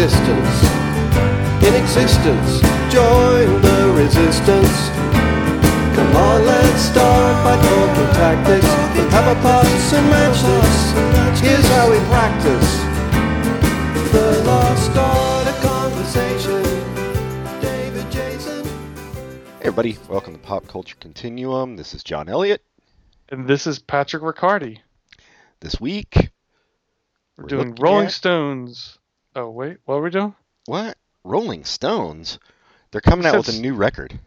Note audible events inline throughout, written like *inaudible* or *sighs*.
distance. In existence, join the resistance. Come on, let's start by talking tactics. We'll have a pass and match this. Here's how we practice. The lost art of conversation. David Jason. Hey everybody, welcome to Pop Culture Continuum. This is John Elliott. And this is Patrick Riccardi. This week, We're, We're doing Rolling at- Stones. Oh wait, what are we doing? what? Rolling Stones? They're coming out with a new record.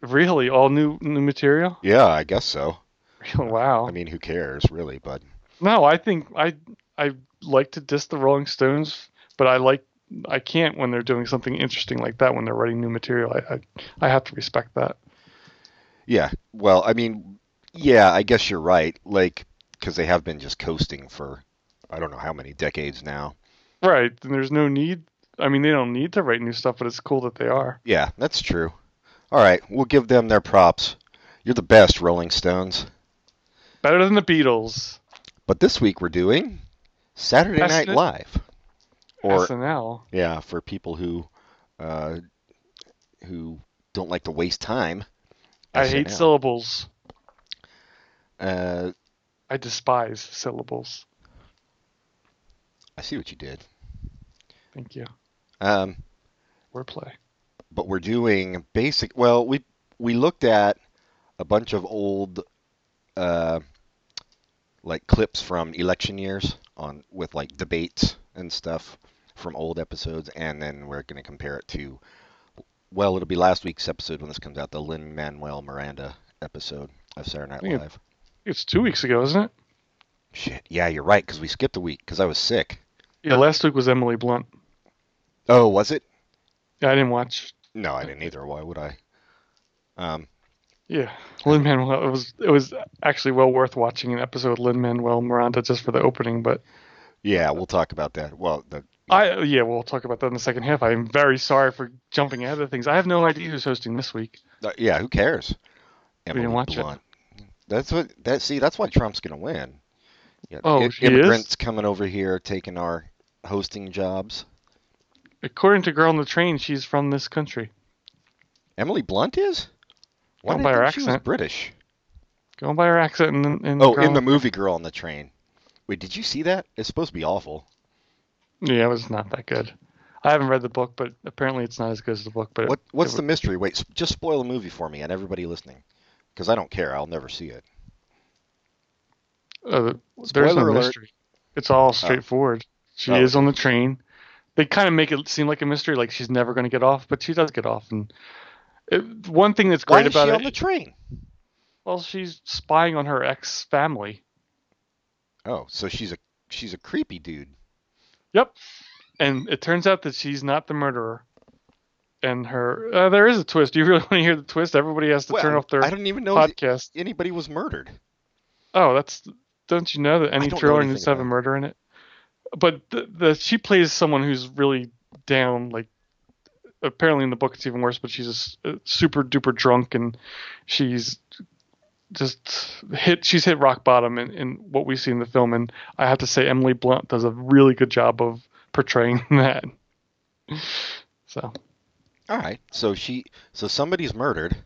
Really, all new new material? Yeah, I guess so. *laughs* wow. I mean, who cares, really? But no, I think I I like to diss the Rolling Stones, but I like I can't when they're doing something interesting like that when they're writing new material. I I, I have to respect that. yeah, well, I mean, yeah, I guess you're right. Like, because they have been just coasting for I don't know how many decades now. Right, and there's no need. I mean, they don't need to write new stuff, but it's cool that they are. Yeah, that's true. All right, we'll give them their props. You're the best, Rolling Stones. Better than the Beatles. But this week we're doing Saturday Night Live. Or SNL. Yeah, for people who uh, who don't like to waste time. I hate syllables. Uh, I despise syllables. I see what you did. Thank you. Um, Wordplay. but we're doing basic. Well, we we looked at a bunch of old uh, like clips from election years on with like debates and stuff from old episodes, and then we're going to compare it to. Well, it'll be last week's episode when this comes out, the Lin Manuel Miranda episode of Saturday Night it- Live. It's two weeks ago, isn't it? Shit. Yeah, you're right, because we skipped a week because I was sick. Yeah, last week was Emily Blunt. Oh, was it? Yeah, I didn't watch. No, I didn't either. Why would I? Um, Yeah, Lin Manuel. It was it was actually well worth watching an episode of Lin Manuel Miranda just for the opening. But yeah, we'll talk about that. Well, the I yeah, we'll talk about that in the second half. I'm very sorry for jumping ahead of things. I have no idea who's hosting this week. uh, yeah, who cares? We didn't watch it. That's what that. See, that's why Trump's gonna win. Yeah, Oh, i- he is? immigrants coming over here taking our hosting jobs. According to Girl on the Train, she's from this country. Emily Blunt is. Why Going by her think she was accent. British? Going by her accent in, in Oh, Girl in the on- movie Girl on the Train. Wait, did you see that? It's supposed to be awful. Yeah, it was not that good. I haven't read the book, but apparently it's not as good as the book. But What What's it, the mystery? Wait, s- just spoil the movie for me and everybody listening, because I don't care. I'll never see it. Uh, there's Spoiler no alert. mystery. It's all straightforward. She Oh, is on the train. They kind of make it seem like a mystery, like she's never going to get off, but she does get off. And it, one thing that's great Why is she about on the train? well, she's spying on her ex family. Oh, so she's a she's a creepy dude. Yep. And it turns out that she's not the murderer. And her, uh, there is a twist. Do you really *laughs* want to hear the twist? Everybody has to turn off their I don't even know podcast. anybody was murdered. Oh, that's don't you know that any don't know trailer anything needs to have a murder in it? But the, the she plays someone who's really down. Like apparently in the book it's even worse. But she's a a super duper drunk and she's just hit. She's hit rock bottom in, in what we see in the film. And I have to say Emily Blunt does a really good job of portraying *laughs* that. So All right. So she so somebody's murdered.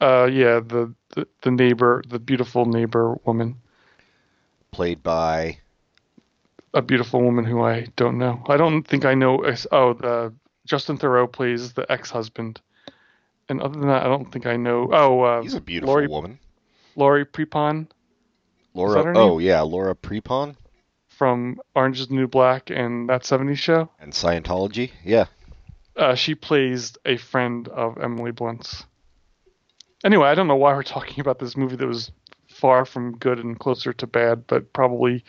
uh, yeah, the, the the neighbor, the beautiful neighbor woman. played by a beautiful woman who I don't know. I don't think I know. Oh, the Justin Theroux plays the ex-husband, and other than that, I don't think I know. Oh, uh, he's a beautiful Laurie, woman. Laurie Prepon Laura Oh yeah, Laura Prepon from Orange Is the New Black and That 70s Show. and Scientology. Yeah. Uh, she plays a friend of Emily Blunt's. Anyway, I don't know why we're talking about this movie that was far from good and closer to bad, but probably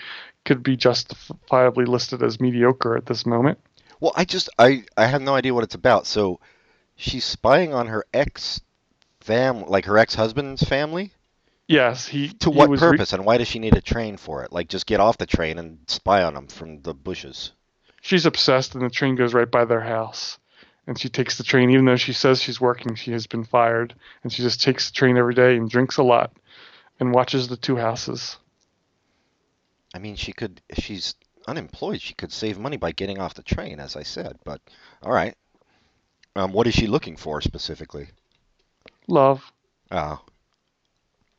could be justifiably listed as mediocre at this moment. Well, I just I I have no idea what it's about. So she's spying on her ex fam like her ex-husband's family? Yes, he To he what re- purpose and why does she need a train for it? Like just get off the train and spy on them from the bushes. she's obsessed and the train goes right by their house and she takes the train even though she says she's working she has been fired and she just takes the train every day and drinks a lot and watches the two houses I mean, she could she's unemployed, she could save money by getting off the train, as I said. But all right. Um, what is she looking for specifically? Love. Oh,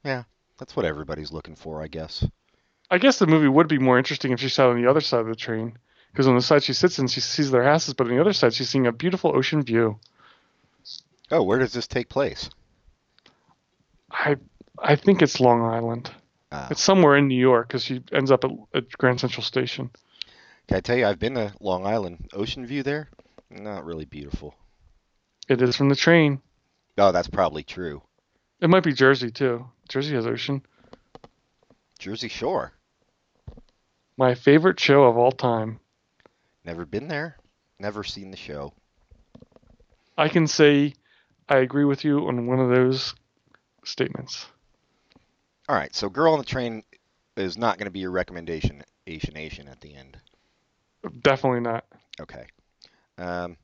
yeah, that's what everybody's looking for, I guess. I guess the movie would be more interesting if she sat on the other side of the train. Because on the side she sits in, she sees their asses, but on the other side, she's seeing a beautiful ocean view. Oh, where does this take place? I I think it's Long Island. Uh, It's somewhere in New York because she ends up at, at Grand Central Station. can I tell you, I've been to Long Island. Ocean view there, not really beautiful. It is from the train. Oh, that's probably true. It might be Jersey too. Jersey has ocean. Jersey Shore. My favorite show of all time. Never been there. Never seen the show. I can say I agree with you on one of those statements. All right, so Girl on the Train is not going to be your recommendation, Asian Asian, at the end. Definitely not. Okay. Um,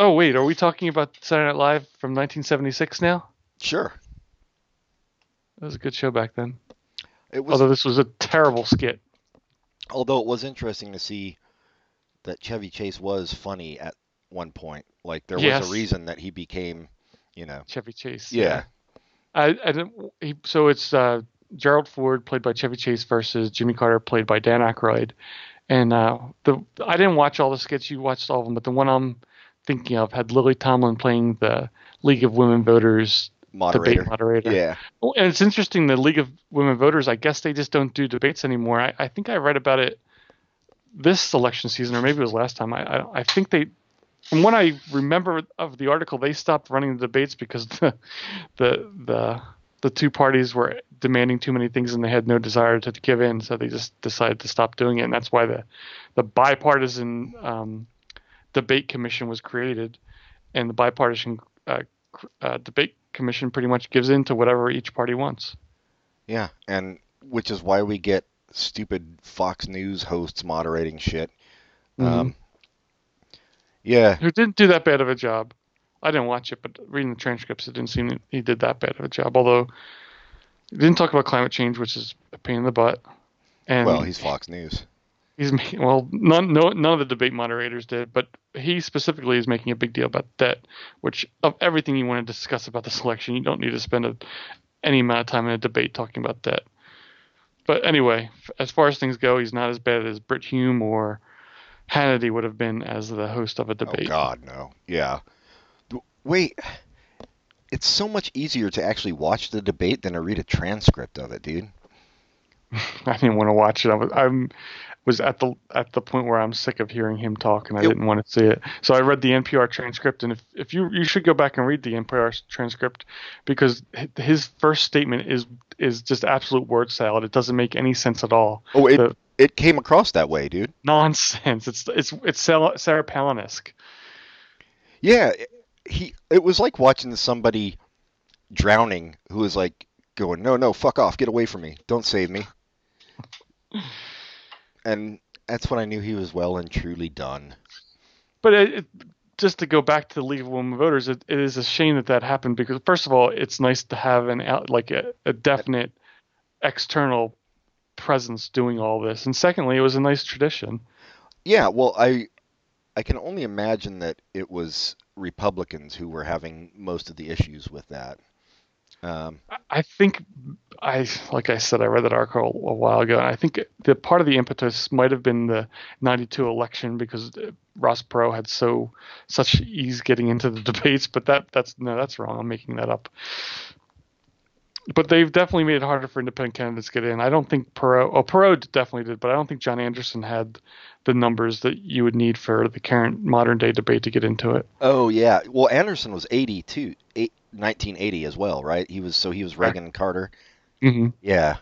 Oh wait, are we talking about Saturday Night Live from 1976 now? sure. That was a good show back then. It was, Although this was a terrible skit. although it was interesting to see that Chevy Chase was funny at one point. Like there was Yes. a reason that he became, you know. Chevy Chase. Yeah. I, I didn't. He, so it's uh, Gerald Ford played by Chevy Chase versus Jimmy Carter played by Dan Aykroyd, and uh, the I didn't watch all the skits. You watched all of them, but the one I'm thinking of had Lily Tomlin playing the League of Women Voters Moderator. debate moderator. Yeah. Oh, and it's interesting. The League of Women Voters. I guess they just don't do debates anymore. I, I think I read about it this election season, or maybe it was last time. I I, I think they. From what I remember of the article, they stopped running the debates because the *laughs* the the the two parties were demanding too many things and they had no desire to give in, so they just decided to stop doing it, and that's why the the bipartisan um, debate commission was created, and the bipartisan uh, uh, debate commission pretty much gives in to whatever each party wants. Yeah, and which is why we get stupid Fox News hosts moderating shit. Um, yeah, Who didn't do that bad of a job. I didn't watch it, but reading the transcripts, it didn't seem he did that bad of a job. Although he didn't talk about climate change, which is a pain in the butt. And well, he's Fox News. He's well, none no none of the debate moderators did, but he specifically is making a big deal about debt. Which of everything you want to discuss about this election, you don't need to spend a, any amount of time in a debate talking about debt. But anyway, as far as things go, he's not as bad as Brit Hume or Hannity would have been as the host of a oh, debate. Oh. God, no. Yeah. Wait, it's so much easier to actually watch the debate than to read a transcript of it, dude. *laughs* I didn't want to watch it. I was I'm was at the at the point where I'm sick of hearing him talk, and I Yep. didn't want to see it. So I read the NPR transcript, and if if you you should go back and read the NPR transcript because his first statement is is just absolute word salad. It doesn't make any sense at all. Oh, it The- it came across that way, dude. Nonsense. It's it's it's Sarah Sarah Palin-esque. Yeah, it- he. It was like watching somebody drowning who was like going, "No, no, fuck off, get away from me, don't save me." *laughs* And that's when I knew he was well and truly done. But it, it, just to go back to the League of Women Voters, it, it is a shame that that happened because first of all, it's nice to have an out like a, a definite external presence doing all this, and secondly, it was a nice tradition. Yeah, well, I I can only imagine that it was Republicans who were having most of the issues with that. Um, I- think I like I said, I read that article a while ago, and I think the part of the impetus might have been the '92 election because uh, Ross Perot had so such ease getting into the *laughs* debates. But that that's no, that's wrong. I'm making that up. But they've definitely made it harder for independent candidates to get in. I don't think Perot, oh Perot definitely did, but I don't think John Anderson had the numbers that you would need for the current modern day debate to get into it. oh yeah, well Anderson was 82, eight, 1980 as well, right? He was so he was Reagan and Carter. hmm Yeah,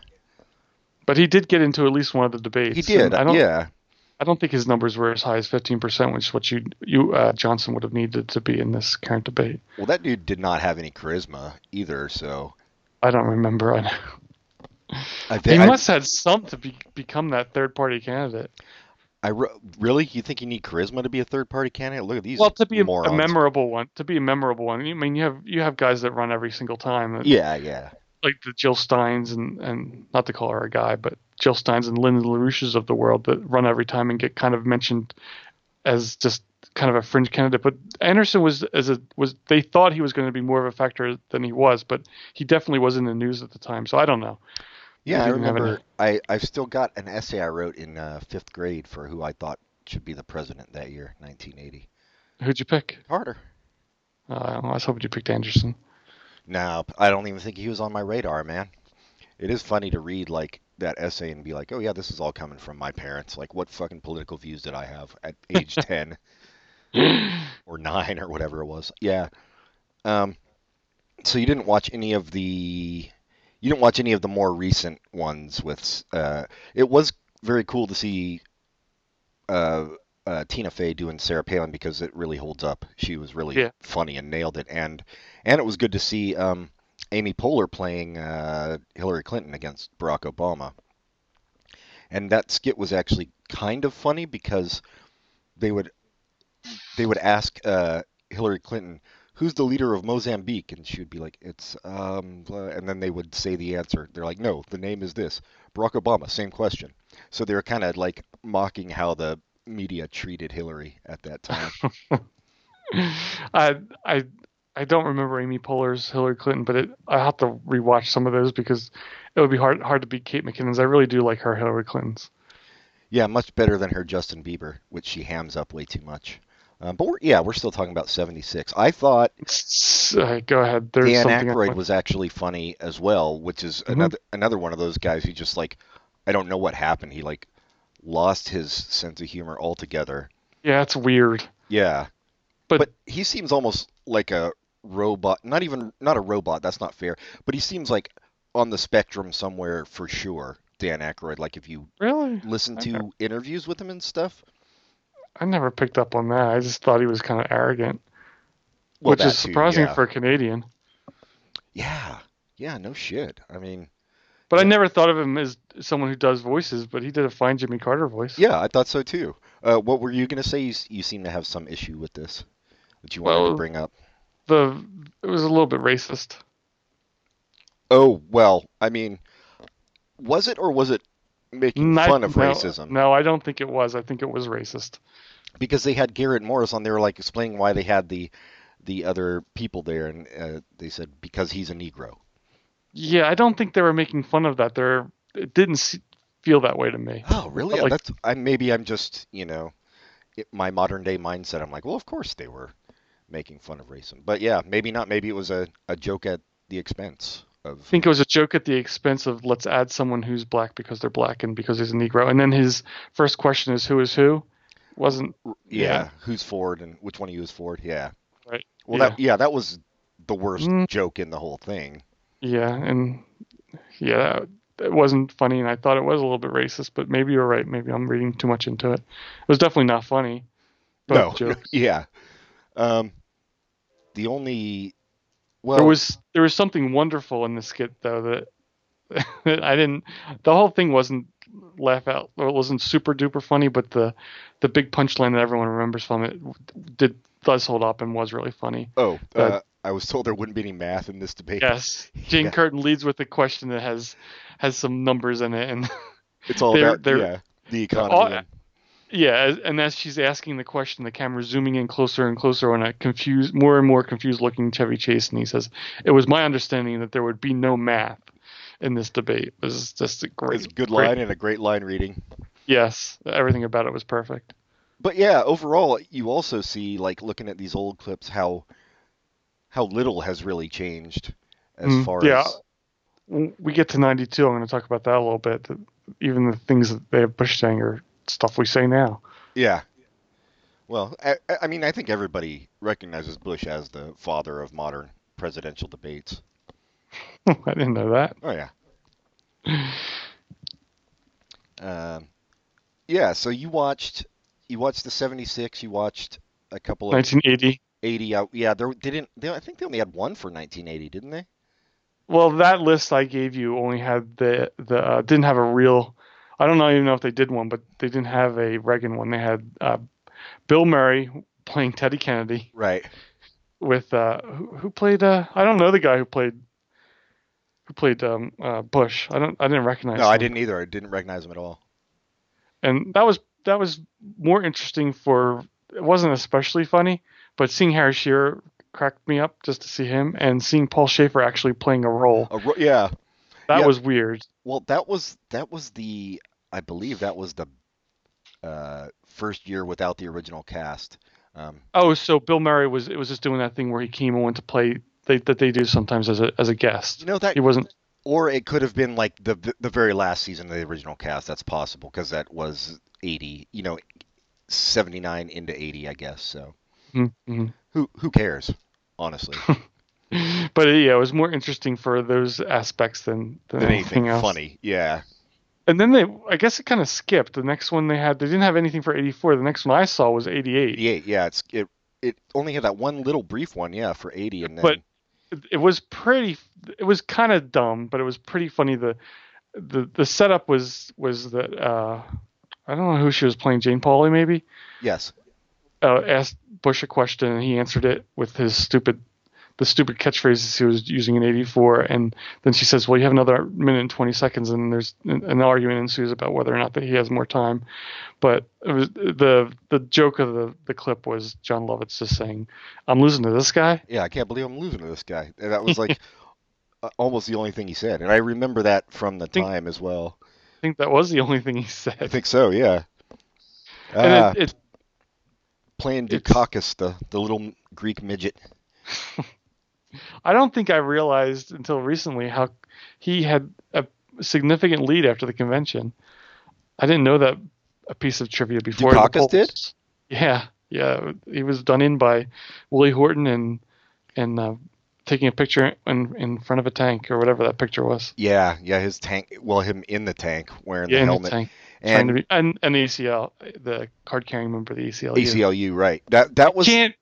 But he did get into at least one of the debates. he did. I don't, Yeah, I don't think his numbers were as high as 15%, which is what you you uh, Johnson would have needed to be in this current debate. well that dude did not have any charisma either. So I don't remember. I know. I He think I, must have had some to be, become that third party candidate. I re- really you think you need charisma to be a third party candidate? Look at these. Well, to be a, a memorable one, to be a memorable one. I mean, you have you have guys that run every single time, Yeah, yeah. like the Jill Steins and and not to call her a guy, but Jill Steins and Lyndon LaRouches of the world that run every time and get kind of mentioned as just kind of a fringe candidate. But Anderson was as a was they thought he was going to be more of a factor than he was, but he definitely was in the news at the time. So I don't know. Yeah, I remember. I I've still got an essay I wrote in uh, fifth grade for who I thought should be the president that year, 1980. Who'd you pick? Carter. Uh, I was hoping you picked Anderson. No, I don't even think he was on my radar, man. It is funny to read like that essay and be like, oh yeah, this is all coming from my parents. Like, what fucking political views did I have at age *laughs* 10 *gasps* or 9 or whatever it was? Yeah. Um, so you didn't watch any of the you didn't watch any of the more recent ones with uh it was very cool to see uh, uh Tina Fey doing Sarah Palin because it really holds up. She was really Yeah. funny and nailed it and and it was good to see um Amy Poehler playing uh Hillary Clinton against Barack Obama. And that skit was actually kind of funny because they would they would ask uh, Hillary Clinton, "Who's the leader of Mozambique?" and she would be like, "It's um," and then they would say the answer. They're like, "No, the name is this." Barack Obama, same question. So they were kind of like mocking how the media treated Hillary at that time. *laughs* I I I don't remember Amy Poehler's Hillary Clinton, but it, I have to rewatch some of those because it would be hard hard to beat Kate McKinnon's. I really do like her Hillary Clinton's. yeah, much better than her Justin Bieber, which she hams up way too much. Um, but we're, yeah, we're still talking about 76. I thought S- uh, go ahead. There's Dan Aykroyd was actually funny as well, which is Mhm. another another one of those guys who just like I don't know what happened. He like lost his sense of humor altogether. Yeah, it's weird. Yeah. But- But, he seems almost like a robot, not even not a robot, that's not fair, but he seems like on the spectrum somewhere for sure. Dan Aykroyd like if you Really, listen Okay. to interviews with him and stuff. I never picked up on that. I just thought he was kind of arrogant, Well, which is too, surprising yeah. for a Canadian. Yeah. Yeah, no shit. I mean, But I never thought of him as someone who does voices. But he did a fine Jimmy Carter voice. Yeah, I thought so too. Uh, what were you going to say? You, you seem to have some issue with this that you wanted Well- to bring up. The it was a little bit racist. Oh, well, I mean, was it or was it making Not- fun of no, racism? No, I don't think it was. I think it was racist. Because they had Garrett Morris on there, like explaining why they had the the other people there, and uh, they said because he's a Negro. Yeah, I don't think they were making fun of that. They're it didn't feel that way to me. Oh, really? Yeah, like- that's I maybe I'm just you know, it, my modern day mindset. I'm like, well, of course they were making fun of racism, but yeah, maybe not. Maybe it was a, a joke at the expense of. I think it was a joke at the expense of let's add someone who's black because they're black and because he's a Negro. And then his first question is who is who? Wasn't Yeah, Yeah. who's Ford and which one of you is Ford? Yeah. Right. Well, Yeah. that yeah, that was the worst Mm. joke in the whole thing. yeah, and yeah, it wasn't funny, and I thought it was a little bit racist. But maybe you're right. Maybe I'm reading too much into it. It was definitely not funny. no, jokes. *laughs* yeah. Um, the only well, there was there was something wonderful in the skit though that, that *laughs* I didn't. The whole thing wasn't laugh out. It wasn't super duper funny, but the the big punchline that everyone remembers from it did does hold up and was really funny. oh, uh, uh, I was told there wouldn't be any math in this debate. Yes, *laughs* Jane Yeah. Curtin leads with a question that has has some numbers in it, and *laughs* It's all They're- about they're- yeah, the economy. all- yeah, and as she's asking the question, the camera zooming in closer and closer on a confused, more and more confused looking Chevy Chase, and he says, "It was my understanding that there would be no math in this debate." It was just a great, it's a good great- line and a great line reading. Yes, everything about it was perfect. But yeah, overall, you also see like looking at these old clips how how little has really changed as Mm, far yeah. as When we get to 92, I'm going to talk about that a little bit. Even the things that they have Bush saying are stuff we say now. Yeah. Well, I- I mean, I think everybody recognizes Bush as the father of modern presidential debates. *laughs* I didn't know that. Oh yeah. Um, yeah. So you watched you watched the '76. You watched a couple of 1980. '80 out. Yeah, there they didn't. They, I think they only had one for 1980, didn't they? Well, that list I gave you only had the the uh, didn't have a real. I don't know even know if they did one, but they didn't have a Reagan one. They had uh, Bill Murray playing Teddy Kennedy Right. with uh, who, who played. Uh, I don't know the guy who played who played um, uh, Bush. I don't I didn't recognize. No, him. I didn't either. I didn't recognize him at all. and that was that was more interesting for it wasn't especially funny, but seeing Harry Shearer cracked me up just to see him and seeing Paul Shaffer actually playing a role. A ro- yeah. That Yeah. was weird. Well, that was that was the I believe that was the uh, first year without the original cast. Um, Oh, so Bill Murray was it was just doing that thing where he came and went to play they, that they do sometimes as a as a guest. you know that He wasn't or it could have been like the the, very last season of the original cast. That's possible because that was 80, you know, 79 into 80, I guess. So Mhm. who who cares, honestly, *laughs* but yeah, it was more interesting for those aspects than than, than anything else. funny. Yeah. And then they, I guess it kind of skipped. The next one they had, they didn't have anything for '84. The next one I saw was '88. 88. Yeah, it's it it only had that one little brief one, yeah, for 80 and then But it, was pretty. It was kind of dumb, but it was pretty funny. The the the setup was was that uh, I don't know who she was playing. Jane Pauley maybe yes. uh, asked Bush a question and he answered it with his stupid the stupid catchphrases he was using in '84. And then she says, "Well, you have another minute and 20 seconds." And there's an, an argument ensues about whether or not that he has more time. But it was the the joke of the the clip was Jon Lovitz just saying, "I'm losing to this guy." Yeah, I can't believe I'm losing to this guy. And that was *laughs* like uh, almost the only thing he said. And I remember that from the Think- time as well. I think that was the only thing he said. I think so, yeah. and Ah, it, it, playing Dukakis, the, the little Greek midget. *laughs* I don't think I realized until recently how he had a significant lead after the convention. I didn't know that a piece of trivia before. the Dukakis did? Yeah, yeah. He was done in by Willie Horton and and uh, taking a picture in in front of a tank or whatever that picture was. Yeah, yeah, his tank, well, him in the tank wearing yeah, the in helmet. the tank, and be and an ACL, the card carrying member of the ACLU. ACLU, right. That that was Can't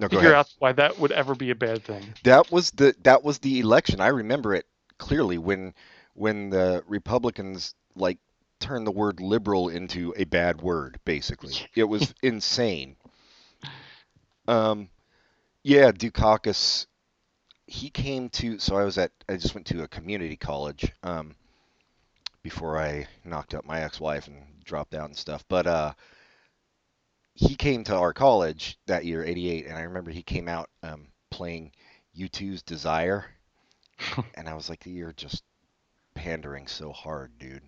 no, figure ahead. out why that would ever be a bad thing. That was the that was the election. I remember it clearly when when the Republicans like turned the word liberal into a bad word. Basically, *laughs* it was insane. Um, yeah, Dukakis. He came to. So I was at. I just went to a community college. Um, before I knocked up my ex-wife and dropped out and stuff. But uh, he came to our college that year, '88, and I remember he came out um, playing U2's Desire, *laughs* and I was like, "You're just pandering so hard, dude."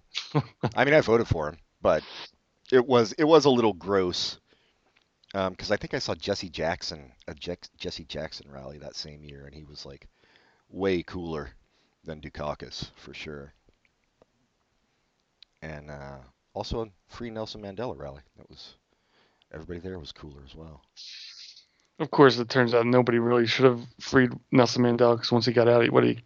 I mean, I voted for him, but it was it was a little gross because I think I saw Jesse Jackson a Jex- Jesse Jackson rally that same year, and he was like way cooler than Dukakis for sure. And uh, also a free Nelson Mandela rally. That was everybody there was cooler as well. Of course, it turns out nobody really should have freed Nelson Mandela because once he got out, he, what he,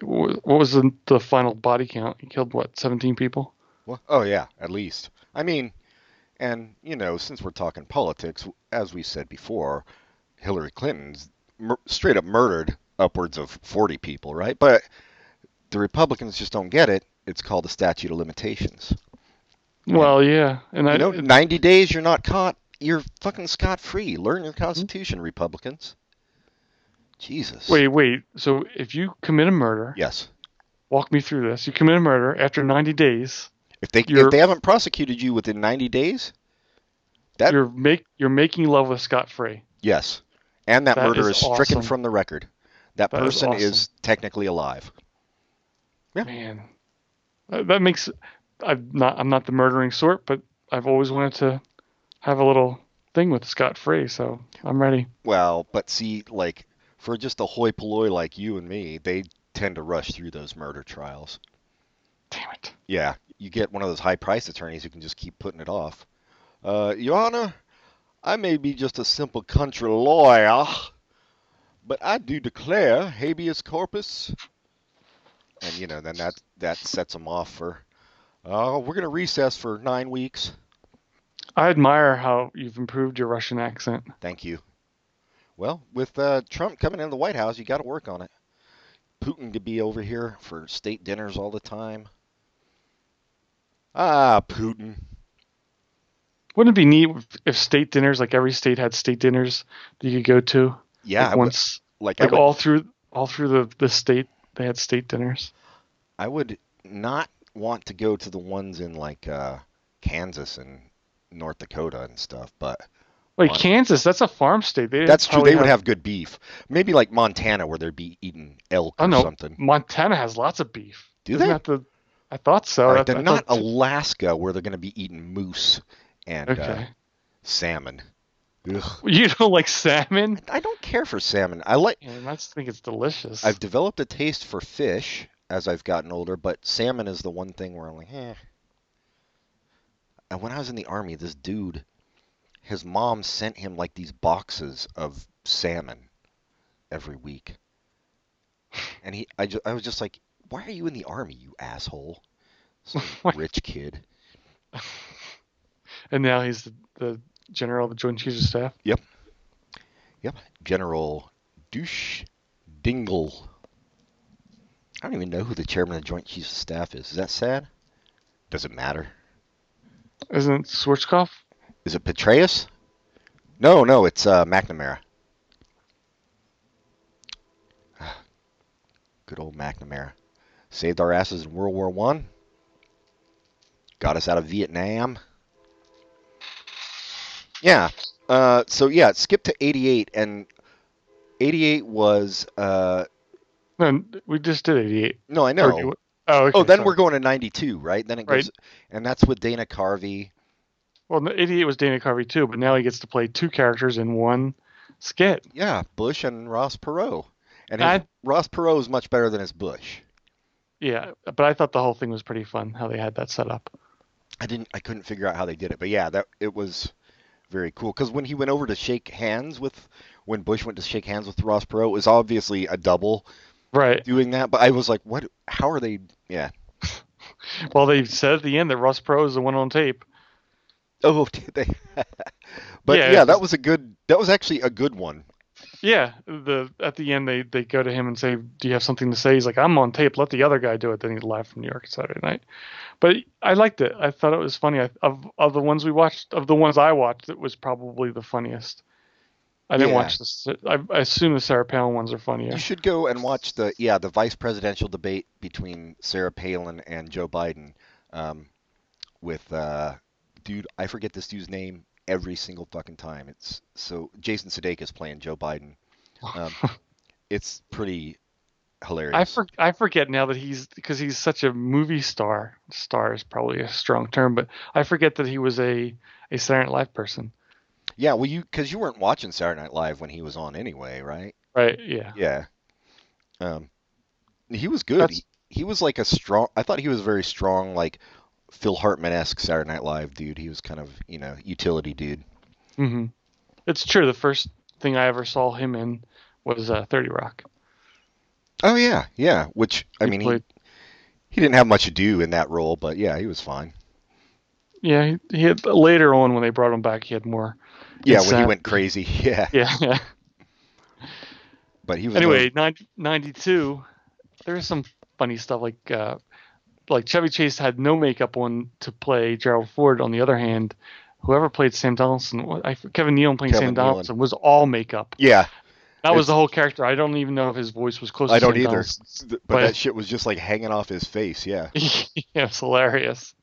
what was the, the final body count? He killed what, 17 people? Well, oh yeah, at least. I mean, and you know, since we're talking politics, as we said before, Hillary Clinton's mur- straight up murdered upwards of 40 people, right? But the Republicans just don't get it. It's called the statute of limitations. Well, yeah, and I You know, 90 days you're not caught, you're fucking scot free. Learn your Constitution, hmm? Republicans. Jesus. wait, wait. So if you commit a murder, Yes. walk me through this. You commit a murder after 90 days. If they if they haven't prosecuted you within 90 days, That- you're make you're making love with scot free. yes, and that, That murder is is stricken awesome. from the record. That, That is person is, awesome. technically alive. Yeah. Man, that, that makes I'm not I'm not the murdering sort, but I've always wanted to have a little thing with scot free. So I'm ready. Well, but see, like for just a hoi polloi like you and me, they tend to rush through those murder trials. Damn it. Yeah, you get one of those high priced attorneys who can just keep putting it off. Uh, Your Honor, I may be just a simple country lawyer, but I do declare habeas corpus. And you know, then that that sets them off for. Oh, we're gonna recess for nine weeks. I admire how you've improved your Russian accent. Thank you. Well, with uh, Trump coming in the White House, you got to work on it. Putin to be over here for state dinners all the time. Ah, Putin. Wouldn't it be neat if- state dinners, like every state had state dinners that you could go to? Yeah, like I would- once, like, like all through all through the the state they had state dinners. I would not want to go to the ones in like uh, Kansas and North Dakota and stuff, but Wait, On- Kansas? That's a farm state. They that's true. They would have good beef. Maybe like Montana, where they'd be eating elk Oh or no, something. Montana has lots of beef. Do Isn't they? the- I thought so. Right, I- then I not thought- Alaska, where they're going to be eating moose and uh, salmon. Ugh. *laughs* You don't like salmon? I don't care for salmon. I like. Yeah, I just think it's delicious. I've developed a taste for fish as I've gotten older, but salmon is the one thing where I'm like, eh. And when I was in the army, this dude, his mom sent him like these boxes of salmon every week, and he, I, ju- I was just like, why are you in the army, you asshole? *laughs* Rich kid. and now he's the, the general of the Joint Chiefs of Staff. Yep. Yep, General Douche Dingle. I don't even know who the chairman of the Joint Chiefs of Staff is. Is that sad? Does it matter? Isn't it Schwarzkopf? Is it Petraeus? No, no, it's uh, McNamara. *sighs* Good old McNamara. Saved our asses in World War One. Got us out of Vietnam. Yeah. Uh, so yeah, skip to 88, and 88 was uh, No, we just did 88. no, I know. you- Oh, okay, oh, then sorry. we're going to 92, right? Then it Right. goes, and that's with Dana Carvey. Well, 88 was Dana Carvey too, but now he gets to play two characters in one skit. Yeah, Bush and Ross Perot. And his, I- Ross Perot is much better than his Bush. Yeah, but I thought the whole thing was pretty fun how they had that set up. I didn't, I couldn't figure out how they did it, but yeah, that it was very cool. Because when he went over to shake hands with, when Bush went to shake hands with Ross Perot, it was obviously a double Right. doing that. But I was like, what? How are they? Yeah. *laughs* Well, they said at the end that Ross Perot is the one on tape. Oh, *laughs* did they? but Yeah, yeah, that was- was a good. That was actually a good one. Yeah, the at the end they they go to him and say, "Do you have something to say?" He's like, "I'm on tape. Let the other guy do it." Then he's live from New York Saturday night. But I liked it. I thought it was funny. I, of of the ones we watched, of the ones I watched, it was probably the funniest. I didn't Yeah. watch this. I, I assume the Sarah Palin ones are funnier. You should go and watch the yeah the vice presidential debate between Sarah Palin and Joe Biden, um, with uh, dude I forget this dude's name every single fucking time. It's so Jason Sudeikis playing Joe Biden. Um, *laughs* it's pretty hilarious. I for, I forget now that he's because he's such a movie star. Star is probably a strong term, but I forget that he was a a Saturday Night Live person. Yeah, well you because you weren't watching Saturday Night Live when he was on anyway, right? Right? Yeah. Yeah. Um, he was good. He, he was like a strong. I thought he was very strong, like Phil Hartman esque Saturday Night Live dude. He was kind of you know utility dude. Mm-hmm. It's true. The first thing I ever saw him in was uh, Thirty Rock. Oh yeah, yeah. Which I He mean, played- he he didn't have much to do in that role, but yeah, he was fine. Yeah, he, he had later on when they brought him back, he had more. Yeah, when he Insanity. went crazy. *laughs* Yeah, Yeah, but he was Anyway, 90, 92, There's some funny stuff like uh, like Chevy Chase had no makeup on to play Gerald Ford. On the other hand, whoever played Sam Donaldson, I, Kevin Nealon playing Kevin Sam Nealon. Donaldson was all makeup. yeah. That was the whole character. I don't even know if his voice was close. I to don't Sam either. But, But- that shit was just like hanging off his face. Yeah. *laughs* yeah, it's hilarious.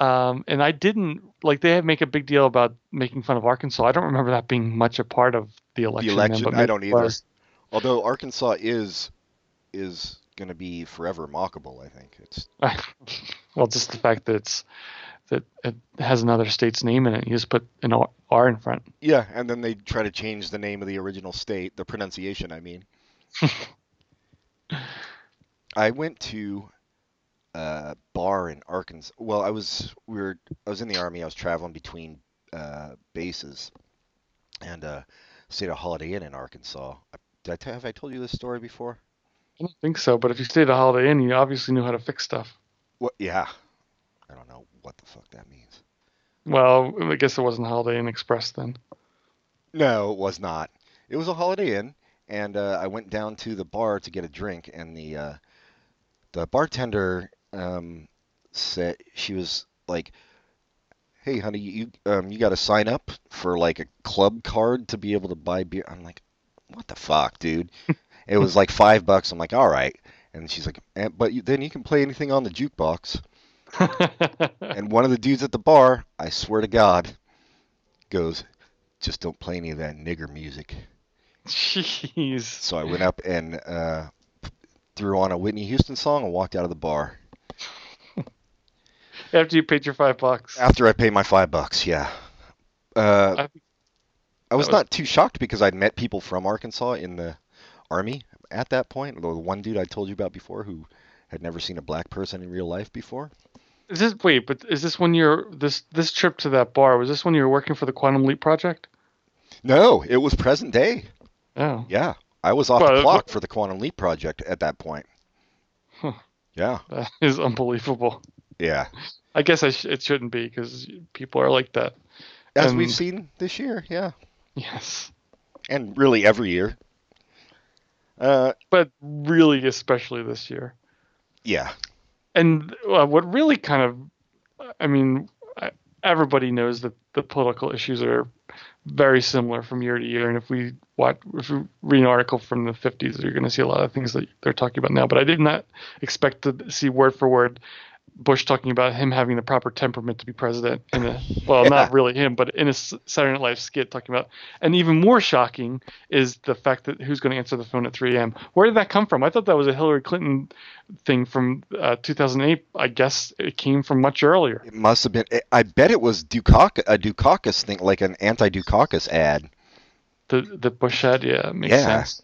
Um, and I didn't like they make a big deal about making fun of Arkansas. I don't remember that being much a part of the election. then, election, but I don't either. was. Although Arkansas is is going to be forever mockable. I think it's *laughs* well, just the fact that it's that it has another state's name in it. You just put an R in front. yeah. And then they try to change the name of the original state, the pronunciation. I mean. *laughs* I went to a bar in Arkansas. Well, I was we were I was in the army. I was traveling between uh, bases, and uh, stayed at a Holiday Inn in Arkansas. Did I tell, have I told you this story before? I don't think so, but if you stayed at a Holiday Inn, you obviously knew how to fix stuff. What? Yeah. I don't know what the fuck that means. Well, I guess it wasn't Holiday Inn Express then. No, it was not. It was a Holiday Inn, and uh, I went down to the bar to get a drink, and the uh, the bartender um, said she was like, "Hey, honey, you um, you got to sign up for like a club card to be able to buy beer." I'm like, "What the fuck, dude?" It was like five bucks. I'm like, all right. And she's like, "Eh, but you, then you can play anything on the jukebox. *laughs* And one of the dudes at the bar, I swear to God, goes, just don't play any of that nigger music. Jeez. So I went up and uh, threw on a Whitney Houston song and walked out of the bar. After you paid your five bucks. After I paid my five bucks, yeah. Uh, I I was was- not too shocked because I'd met people from Arkansas in the army at that point. The one dude I told you about before who had never seen a black person in real life before. Is this wait? But is this when you're this this trip to that bar? Was this when you were working for the Quantum Leap project? No, it was present day. Oh, Yeah, I was off Well, the clock for the Quantum Leap project at that point. Huh. Yeah, that is unbelievable. yeah. I guess I sh- it shouldn't be because people are like that. As And- we've seen this year, yeah, Yes, and really every year. Uh, but really, especially this year. yeah, And uh, what really kind of, I mean, everybody knows that the political issues are very similar from year to year. And if we watch, if we read an article from the 50s, you're going to see a lot of things that they're talking about now. But I did not expect to see word for word Bush talking about him having the proper temperament to be president. In a, well, Yeah. not really him, but in a Saturday Night Live skit talking about. And even more shocking is the fact that who's going to answer the phone at 3 a.m. Where did that come from? I thought that was a Hillary Clinton thing from uh, 2008. I guess it came from much earlier. it must have been. I bet it was Dukakis, a Dukakis thing, like an anti-Dukakis ad. The the Bush ad, yeah, makes Yeah. sense.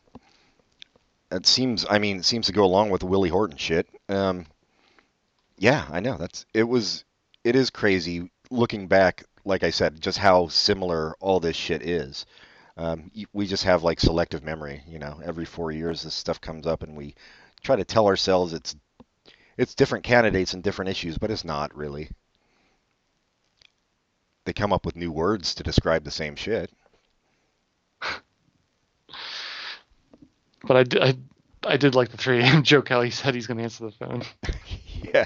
It seems. I mean, it seems to go along with the Willie Horton shit. Um, yeah, I know. That's. It was. It is crazy looking back. Like I said, just how similar all this shit is. Um, y- we just have like selective memory. You know, every four years this stuff comes up, and we try to tell ourselves it's it's different candidates and different issues, but it's not really. They come up with new words to describe the same shit. But I, did- I, I did like the 3 a.m. Joe Kelly said he's going to answer the phone. *laughs* *laughs* Yeah.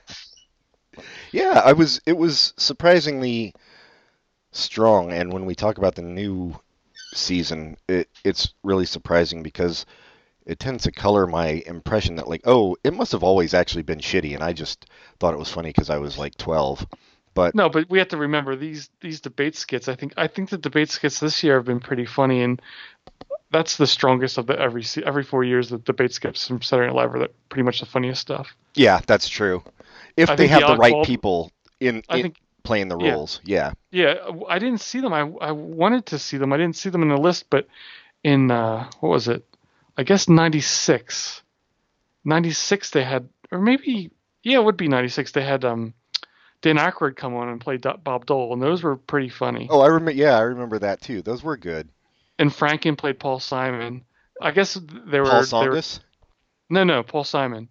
Yeah, I was it was surprisingly strong and when we talk about the new season, it it's really surprising because it tends to color my impression that like, oh, it must have always actually been shitty and I just thought it was funny because I was like 12. But No, but we have to remember these these debate skits. I think I think the debate skits this year have been pretty funny, and that's the strongest of the every every four years. The debate skips from Saturday Night Live are the, pretty much the funniest stuff. yeah, that's true. If I they have the the right people in, I in think playing the yeah. roles. Yeah. Yeah, I didn't see them. I I wanted to see them. I didn't see them in the list, but in uh, what was it? I guess '96. '96 they had, or maybe yeah, it would be '96. They had um, Dan Aykroyd come on and play Bob Dole, and those were pretty funny. Oh, I remember yeah, I remember that too. Those were good. Al Franken played Paul Simon. I guess they were. Paul they were no, no, Paul Simon.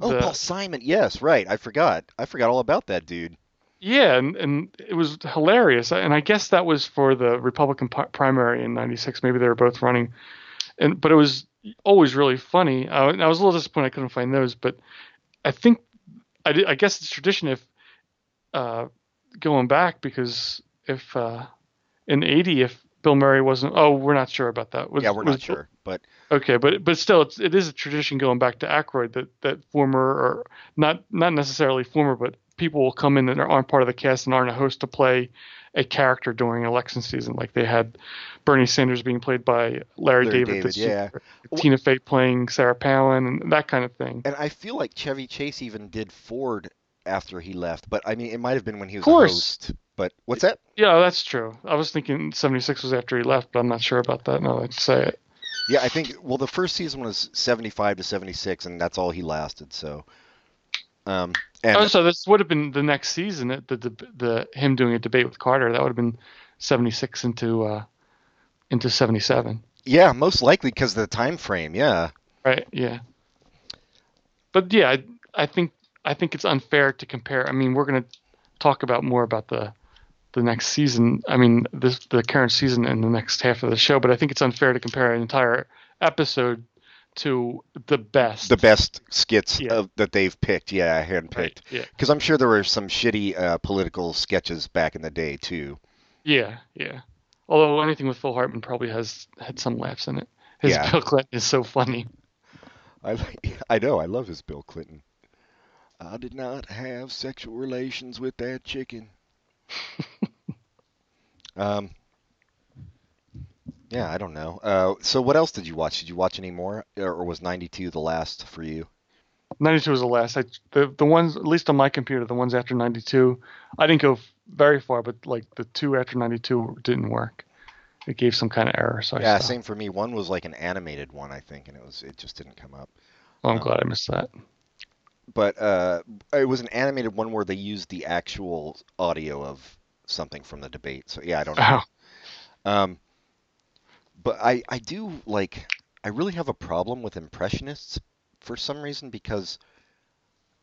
Oh, the- Paul Simon. Yes, right. I forgot. I forgot all about that dude. Yeah, and, and it was hilarious. And I guess that was for the Republican primary in '96. Maybe they were both running, and but it was always really funny. Uh, and I was a little disappointed I couldn't find those, but I think I, did- I guess it's tradition if uh, going back because if uh, in '80 if Bill Murray wasn't, oh, we're not sure about that. Was, yeah, we're was not sure, but Okay, but but still, it's, it is a tradition going back to Aykroyd that that former or not not necessarily former, but people will come in that aren't part of the cast and aren't a host to play a character during election season, like they had Bernie Sanders being played by Larry, Larry David, David, this yeah. year, Tina Fey playing Sarah Palin, and that kind of thing. and I feel like Chevy Chase even did Ford after he left, but I mean, it might have been when he was Of course. a host. But what's that? Yeah, that's true. I was thinking '76 was after he left, but I'm not sure about that. No, I'd say it. Yeah, I think. Well, the first season was seventy-five to seventy-six, and that's all he lasted. So, um, and oh, so this would have been the next season. The, the the him doing a debate with Carter. That would have been '76 into uh into '77. yeah, most likely because of the time frame. Yeah, Right. Yeah. But yeah, I, I think I think it's unfair to compare. I mean, we're going to talk about more about the the next season. I mean, this the current season and the next half of the show. But I think it's unfair to compare an entire episode to the best. the best skits Yeah. of, that they've picked. Yeah, handpicked. Right. Yeah. Because I'm sure there were some shitty uh, political sketches back in the day too. Yeah. Yeah. Although anything with Phil Hartman probably has had some laughs in it. His Yeah. Bill Clinton is so funny. I *laughs* I know. I love his Bill Clinton. I did not have sexual relations with that chicken. *laughs* um. Yeah, I don't know. Uh, so what else did you watch? Did you watch any more, or was '92 the last for you? 92 was the last. I, the the ones at least on my computer, the ones after 92, I didn't go very far, but like the two after 92 didn't work. It gave some kind of error, so Yeah, same for me. One was like an animated one, I think, and it was it just didn't come up. Well, I'm Um, glad I missed that. But uh, it was an animated one where they used the actual audio of something from the debate. So yeah, I don't *laughs* know. Oh, Um, but I I do like I really have a problem with impressionists for some reason because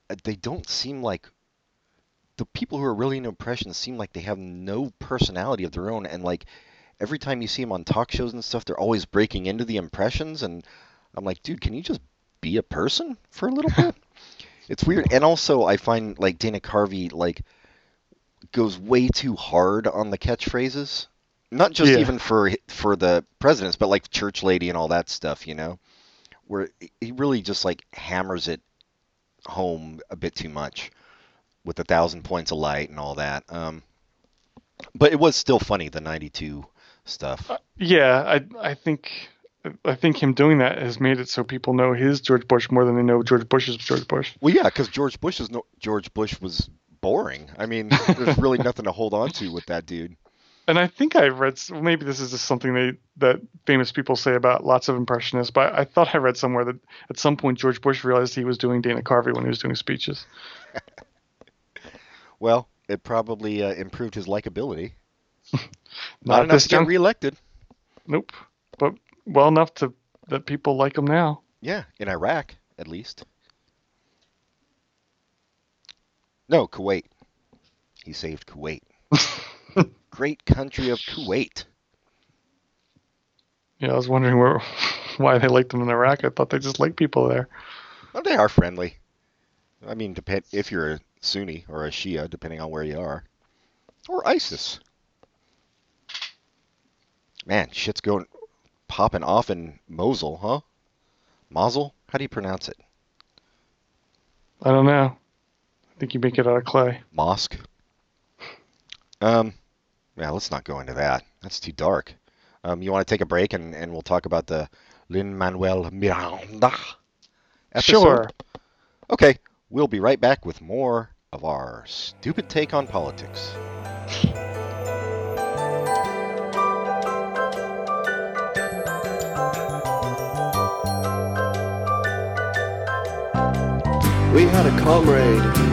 uh, they don't seem like the people who are really into impressions seem like they have no personality of their own and like every time you see them on talk shows and stuff they're always breaking into the impressions and I'm like dude can you just be a person for a little *laughs* bit it's weird and also I find like Dana Carvey like goes way too hard on the catchphrases not just Yeah. even for for the presidents but like church lady and all that stuff you know where he really just like hammers it home a bit too much with a thousand points of light and all that um but it was still funny the 92 stuff yeah, I I think I think him doing that has made it so people know his George Bush more than they know George Bush's George Bush. well yeah because george bush is no george bush was boring i mean there's really *laughs* nothing to hold on to with that dude And I think I read maybe this is just something they that famous people say about lots of impressionists, but I thought I read somewhere that at some point George Bush realized he was doing Dana Carvey when he was doing speeches. *laughs* well it probably uh, improved his likability *laughs* Not not enough this to get junk- reelected Nope, but well enough to that people like him now. Yeah, in Iraq, at least. No, Kuwait. He saved Kuwait. *laughs* Great country of Kuwait. Yeah, I was wondering where *laughs* why they liked him in Iraq. I thought they just liked people there. Well, they are friendly. I mean, depend if you're a Sunni or a Shia, depending on where you are, or ISIS. Man, shit's going popping off in Mosul, huh? Mosul? How do you pronounce it? I don't know. I think you make it out of clay. Mosque. Um, yeah, let's not go into that. That's too dark. Um, you want to take a break and, and we'll talk about the Lin Manuel Miranda episode? Sure. Okay, we'll be right back with more of our stupid take on politics. We had a comrade,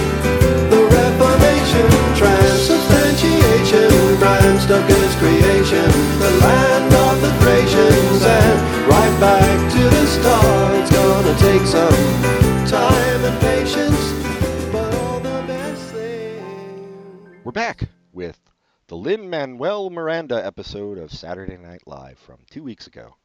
Bram Stoker's creation, the land of the Thracians, and right back to the start. It's gonna take some time and patience, but all the best things. We're back with the Lin Manuel Miranda episode of Saturday Night Live from two weeks ago.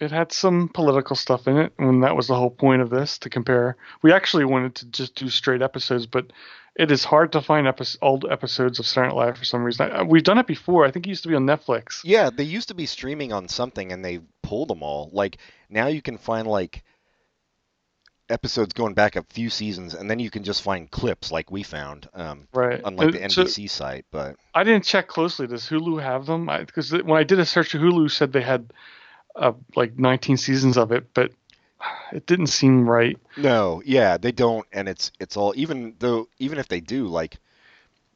It had some political stuff in it, and that was the whole point of this to compare. We actually wanted to just do straight episodes, but it is hard to find epi- old episodes of Saturday Night Live for some reason. I, we've done it before. I think it used to be on Netflix. Yeah, they used to be streaming on something and they pulled them all. Like now you can find like episodes going back a few seasons and then you can just find clips like we found um Right. unlike the Uh, so- NBC site, but I didn't check closely. Does Hulu have them? Because when I did a search, Hulu said they had uh, like 19 seasons of it, but it didn't seem right. no, yeah, they don't and it's it's all even though even if they do like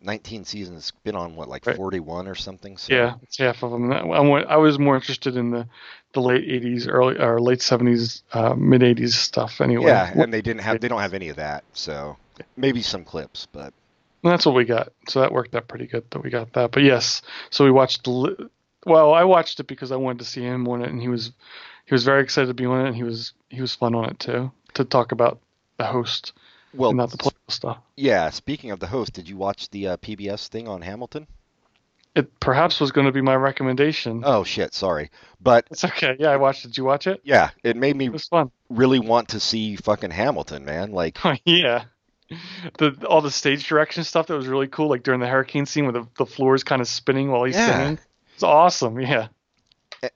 19 seasons been on what like Right. 41 or something so Yeah, it's half of them. I, wa- I was more interested in the the late 80s, early or late 70s, uh, mid 80s stuff. Anyway, Yeah, and they didn't have they don't have any of that. So maybe some clips, but that's what we got. So that worked out pretty good that we got that. But yes, so we watched. Well, I watched it because I wanted to see him on it, and he was he was very excited to be on it, and he was he was fun on it too to talk about the host Well, and not the political stuff. yeah. Speaking of the host, did you watch the uh, PBS thing on Hamilton? It perhaps was going to be my recommendation. Oh shit, sorry, but It's okay. Yeah, I watched it. Did you watch it? yeah, it made me It was fun. really want to see fucking Hamilton, man. Like, *laughs* yeah. The all the stage direction stuff that was really cool, like during the hurricane scene where the, the floor is kind of spinning while he's Yeah. singing. It's awesome. Yeah.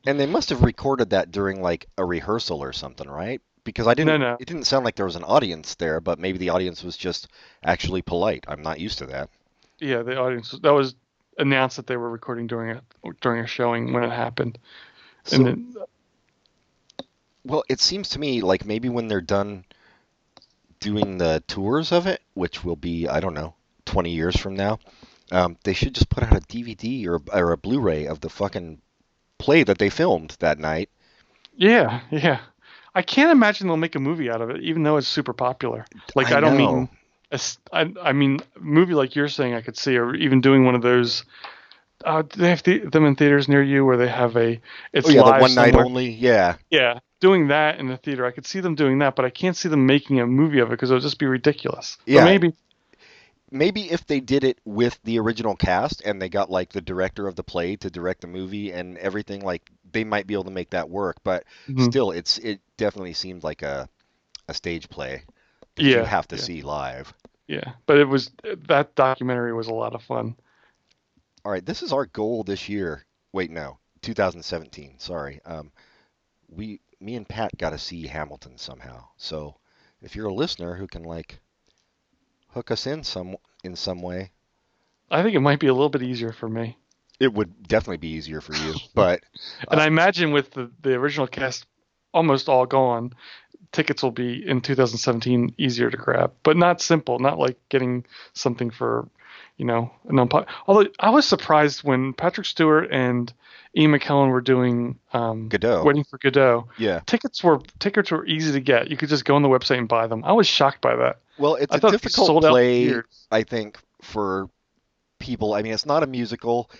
And they must have recorded that during like a rehearsal or something, right? Because I didn't. No, no. It didn't sound like there was an audience there, but maybe the audience was just actually polite. I'm not used to that. Yeah, the audience that was announced that they were recording during a during a showing when it happened. So, and then, well, it seems to me like maybe when they're done doing the tours of it, which will be I don't know, 20 years from now, um, they should just put out a DVD or or a Blu-ray of the fucking play that they filmed that night. yeah, yeah. I can't imagine they'll make a movie out of it, even though it's super popular. Like I I, don't know. mean, a I, I mean, movie like you're saying I could see, or even doing one of those. Uh, do they have the, them in theaters near you where they have a it's oh yeah, the live one night only. Yeah. Yeah, doing that in the theater, I could see them doing that, but I can't see them making a movie of it because it would just be ridiculous. But Yeah. maybe. Maybe if they did it with the original cast and they got like the director of the play to direct the movie and everything like they might be able to make that work but Mhm. still it's it definitely seemed like a a stage play that you have to yeah. see live Yeah, but it was that documentary was a lot of fun. all right this is our goal this year wait no 2017 sorry um we me and pat got to see hamilton somehow so if you're a listener who can like hook us in some in some way I think it might be a little bit easier for me. it would definitely be easier for you *laughs* but *laughs* And Uh, I imagine with the, the original cast almost all gone, tickets will be in 2017 easier to grab, but not simple, not like getting something for, you know, an unpo- Although I was surprised when Patrick Stewart and Ian McKellen were doing um, Godot. Waiting for Godot. yeah Tickets were tickets were easy to get. You could just go on the website and buy them. I was shocked by that. Well, it's I a difficult play. I think, for people. I mean, it's not a musical,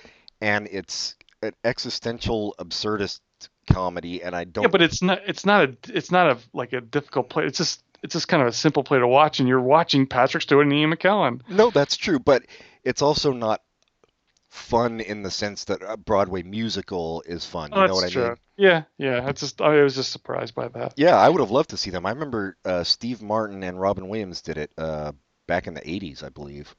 and it's an existential absurdist comedy, and I don't. Yeah, but it's not it's not a it's not a like a difficult play. It's just it's just kind of a simple play to watch, and you're watching Patrick Stewart and Ian McKellen. no, that's true, but it's also not fun in the sense that a Broadway musical is fun. You Oh, know what I that's true. mean? Yeah, yeah. I just I was just surprised by that. Yeah, I would have loved to see them. I remember uh, Steve Martin and Robin Williams did it uh, back in the '80s, I believe.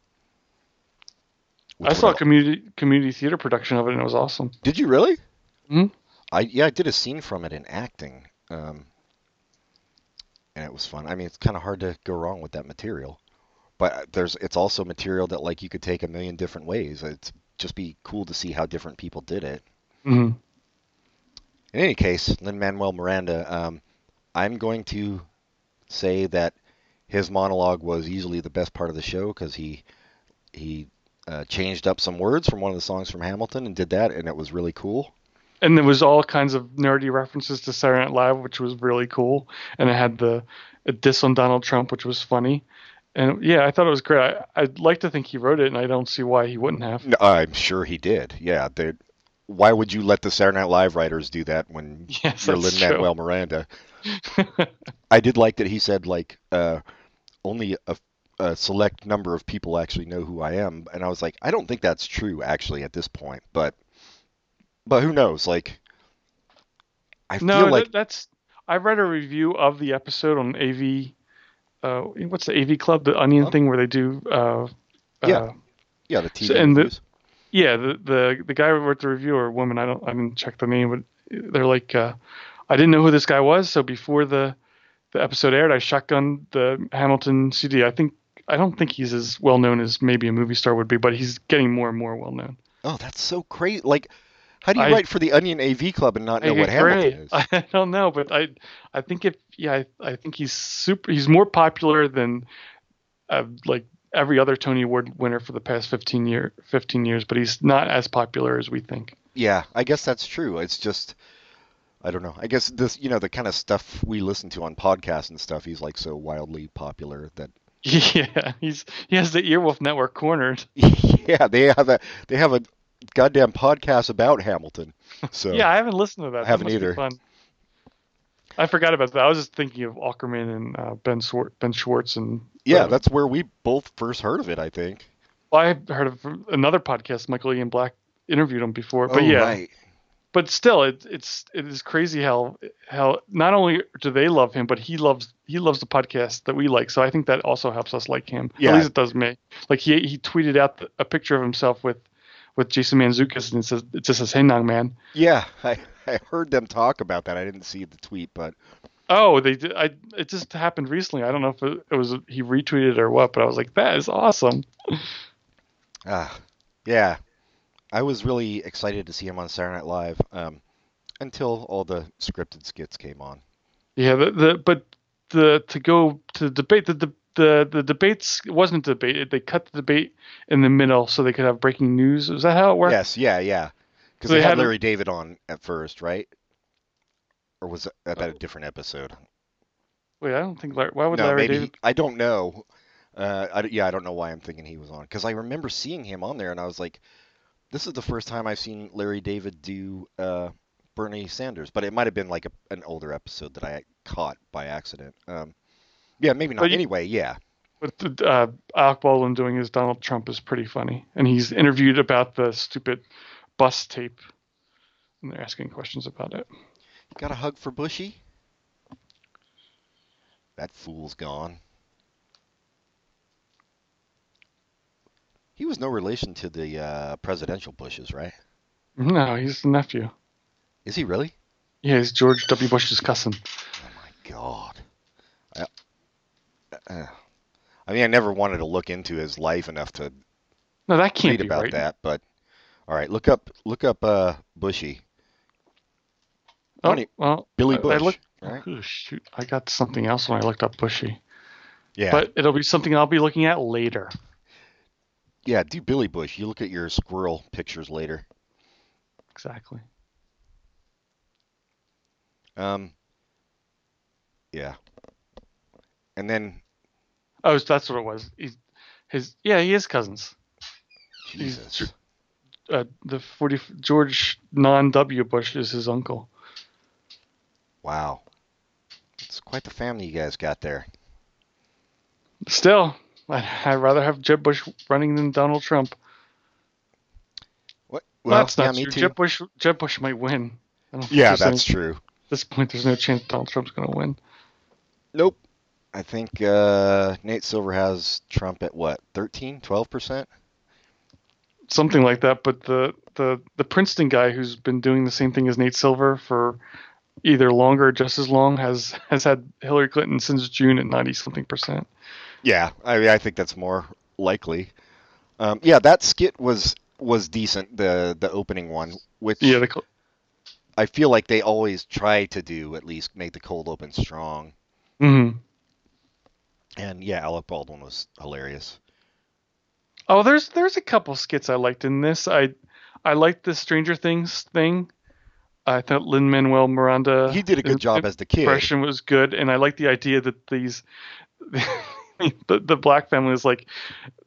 I saw a community community theater production of it, and it was awesome. Did you really? Mhm. I yeah, I did a scene from it in acting, um, and it was fun. I mean, it's kind of hard to go wrong with that material, but there's it's also material that like you could take a million different ways. It's just be cool to see how different people did it. hmm In any case, Lin Manuel Miranda, um, I'm going to say that his monologue was easily the best part of the show because he he uh, changed up some words from one of the songs from Hamilton and did that, and it was really cool. And there was all kinds of nerdy references to Saturday Night Live, which was really cool. And it had the a diss on Donald Trump, which was funny. And yeah, I thought it was great. I, I'd like to think he wrote it, and I don't see why he wouldn't have. No, I'm sure he did. Yeah, they, why would you let the Saturday Night Live writers do that when *laughs* Yes, you're Lin. Manuel Miranda? *laughs* I did like that he said like uh, only a, a select number of people actually know who I am, and I was like, I don't think that's true actually at this point, but but who knows? Like, I No, feel like that, that's. I read a review of the episode on AV. Uh, what's the AV Club, the Onion Huh? thing where they do. Uh, Yeah. uh, yeah, the TV so- and the- yeah, the the the guy who wrote the review or woman, I don't, I didn't check the name, but they're like, uh, I didn't know who this guy was, so before the the episode aired, I shotgunned the Hamilton CD. I think I don't think he's as well known as maybe a movie star would be, but he's getting more and more well known. Oh, that's so crazy! Like, how do you I- wait for the Onion AV Club and not know what. Hamilton is? *laughs* I don't know, but I I think if yeah, I, I think he's super. He's more popular than uh, like every other Tony Award winner for the past 15 year 15 years, but he's not as popular as we think. Yeah, I guess that's true. It's just I don't know. I guess this, you know, the kind of stuff we listen to on podcasts and stuff, he's like so wildly popular that *laughs* Yeah, he's he has the Earwolf Network cornered. *laughs* yeah, they have a they have a goddamn podcast about Hamilton. *laughs* So Yeah, I haven't listened to that. I haven't be either. I forgot about that. I was just thinking of Ackerman and uh, Ben Swar- Ben Schwartz and Yeah, uh, that's where we both first heard of it, I think. well, I heard of another podcast. Michael Ian Black interviewed him before, but oh, yeah, right. but still, it, it's it is crazy how how not only do they love him, but he loves he loves the podcast that we like. So I think that also helps us like him. Yeah. At least it does me. Like he he tweeted out the, a picture of himself with with Jason Mantzoukas and it says it just says Hey Nong Man. Yeah, *laughs* I, I heard them talk about that. I didn't see the tweet, but Oh, they did. I it just happened recently. I don't know if it, it was he retweeted or what, but I was like, that is awesome. *laughs* ah, yeah, I was really excited to see him on Saturday Night Live um, until all the scripted skits came on. Yeah, the, the but the to go to the debate the the the, the debates wasn't a debate. They cut the debate in the middle so they could have breaking news. Is that how it worked? Yes, yeah, yeah. Because So they they had Larry David on at first, right? Or was that a different episode? Wait, I don't think Larry. Why would no, Larry. David? he- I don't know. Uh, I, yeah, I don't know why I'm thinking he was on. Because I remember seeing him on there, and I was like, this is the first time I've seen Larry David do uh, Bernie Sanders. But it might have been like a, an older episode that I caught by accident. Um, yeah, maybe not. But anyway, yeah. But uh, Alec Baldwin doing his Donald Trump is pretty funny, and he's interviewed about the stupid bus tape, and they're asking questions about it. Got a hug for Bushy? That fool's gone. He was no relation to the uh, presidential Bushes, right? No, he's the nephew. Is he really? Yeah, he's George W. Bush's cousin. Oh my God. I, uh, I mean, I never wanted to look into his life enough to No, that can't read be about right. that, but all right, look up look up uh, Bushy. Oh, Funny- well, Billy I- I Bush, looked- right? oh, shoot, I got something else when I looked up Bushy, Yeah, but it'll be something I'll be looking at later. yeah, do Billy Bush. You look at your squirrel pictures later. Exactly. Um, yeah, and then Oh, that's what it was. He's his yeah, he is cousins. He's Jesus, Uh, the forty George non W Bush is his uncle. wow, it's quite the family you guys got there. Still, I'd, I'd rather have Jeb Bush running than Donald Trump. What? Well, that's yeah, not me true. too. Jeb Bush Jeb Bush might win. I don't think Yeah, there's any- that's true. At this point, there's no chance Donald Trump's going to win. Nope. I think uh, Nate Silver has Trump at what, 13, 12 percent? something like that. But the the the Princeton guy who's been doing the same thing as Nate Silver for either longer or just as long has has had Hillary Clinton since June at ninety something percent. Yeah, I mean, I think that's more likely. Um, yeah, that skit was was decent. The the opening one, which Yeah, the, I feel like they always try to do at least make the cold open strong. mhm. And yeah, Alec Baldwin was hilarious. Oh, there's there's a couple skits I liked in this. I I liked the Stranger Things thing. I thought Lin Manuel Miranda. He did a good job as the kid. impression was good, and I like the idea that these *laughs* the, the black family is like,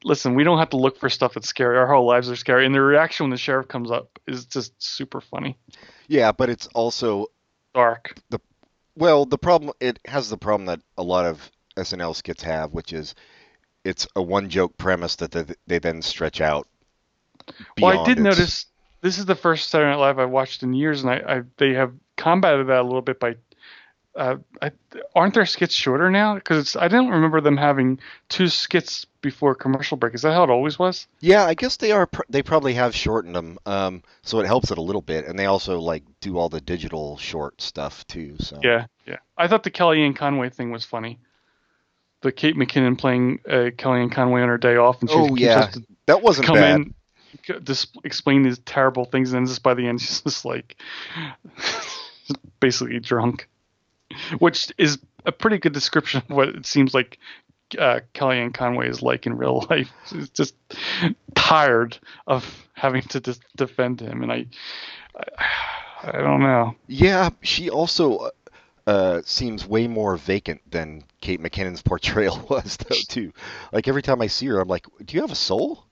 listen, we don't have to look for stuff that's scary. Our whole lives are scary, and the reaction when the sheriff comes up is just super funny, Yeah, but it's also dark. The well, the problem it has the problem that a lot of SNL skits have, which is it's a one joke premise that they, they then stretch out. Well, I did its- notice this is the first Saturday Night Live I've watched in years, and I, I they have combated that a little bit by. Uh, I, aren't their skits shorter now? Because I don't remember them having two skits before commercial break. Is that how it always was? Yeah, I guess they are. They probably have shortened them, um, so it helps it a little bit, and they also like do all the digital short stuff too. So Yeah, yeah. I thought the Kellyanne Conway thing was funny. The Kate McKinnon playing uh, Kellyanne Conway on her day off, and she Oh yeah, that wasn't come bad. in, dis- explain these terrible things, and then just by the end, *laughs* she's just like *laughs* basically drunk, which is a pretty good description of what it seems like uh, Kellyanne Conway is like in real *laughs* life. She's just tired of having to dis- defend him, and I, I, I don't know. Yeah, she also uh, seems way more vacant than Kate McKinnon's portrayal *laughs* was, though. Too, like every time I see her, I'm like, "Do you have a soul?"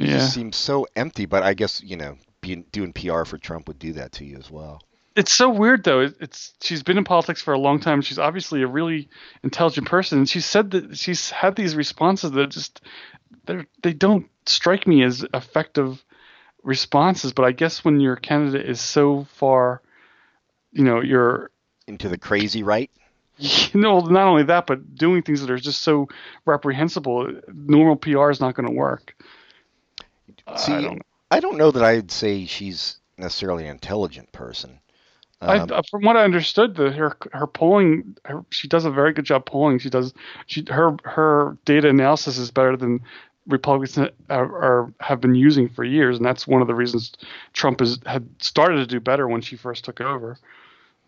She Yeah. just seems so empty. But I guess you know, being doing PR for Trump would do that to you as well. it's so weird though. It- It's she's been in politics for a long time. She's obviously a really intelligent person, and she said that she's had these responses that just they they don't strike me as effective responses. But I guess when your candidate is so far, you know, you're Into the crazy right. *laughs* you know not only that, but doing things that are just so reprehensible. Normal PR is not going to work. See, I don't. I don't know that I'd say she's necessarily an intelligent person. Um, uh, from what I understood, the, her her polling, her, she does a very good job polling. She does, she her her data analysis is better than Republicans are, are have been using for years, and that's one of the reasons Trump has had started to do better when she first took over.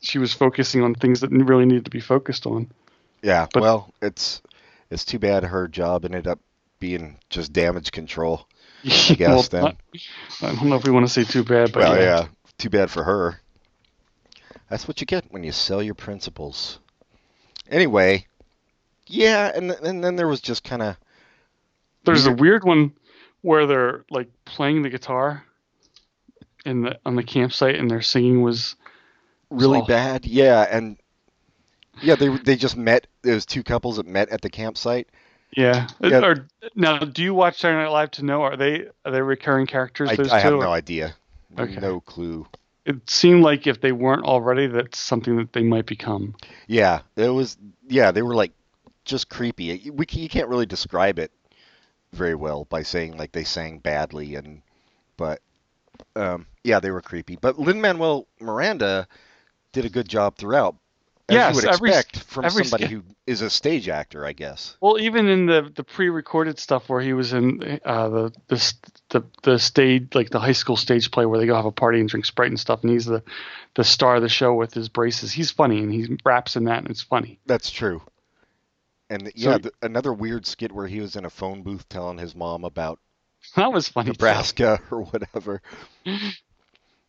She was focusing on things that really needed to be focused on. yeah. but- well, it's it's too bad her job ended up being just damage control. *laughs* I guess Well, then. not- I don't know if we want to say too bad, but well, yeah. yeah. Too bad for her. That's what you get when you sell your principles. Anyway, yeah, and and then there was just kind of There's a Weird. weird one where they're like playing the guitar in the on the campsite, and their singing was really bad. Yeah, and yeah, they they just met. Was two couples that met at the campsite. Yeah. Yeah. Or now, do you watch Saturday Night Live to know are they are they recurring characters? I, those I have no idea. Okay. No clue. It seemed like if they weren't already, that's something that they might become. Yeah, it was. Yeah, they were like just creepy. We you can't really describe it very well by saying like they sang badly and, but, um, yeah, they were creepy. But Lin Manuel Miranda did a good job throughout, as Yes, you would every- expect from every somebody who is a stage actor, I guess. Well, even in the the pre-recorded stuff where he was in uh, the the the the stage like the high school stage play where they go have a party and drink Sprite and stuff, and he's the the star of the show with his braces. He's funny and he raps in that, and it's funny. That's true. And yeah, So- the, another weird skit where he was in a phone booth telling his mom about *laughs* That was funny. too. Nebraska *laughs* or whatever. *laughs*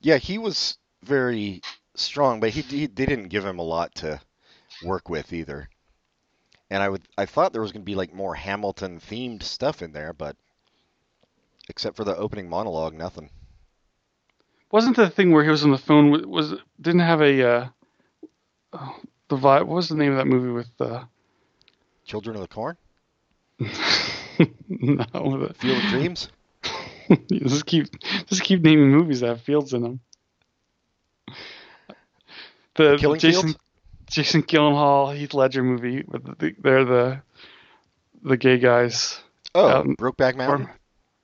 Yeah, he was very strong, but he, he they didn't give him a lot to work with either. And I would I thought there was going to be like more Hamilton themed stuff in there, but except for the opening monologue, nothing. Wasn't the thing where he was on the phone was, was didn't have a uh, oh, the vibe? What was the name of that movie with uh, Children of the Corn, *laughs* no? The, Field of Dreams. *laughs* just keep just keep naming movies that have fields in them. The Killing Jason Fields? Jason Gyllenhaal Heath Ledger movie with the, they're the the gay guys. Oh, Brokeback Mountain. Or-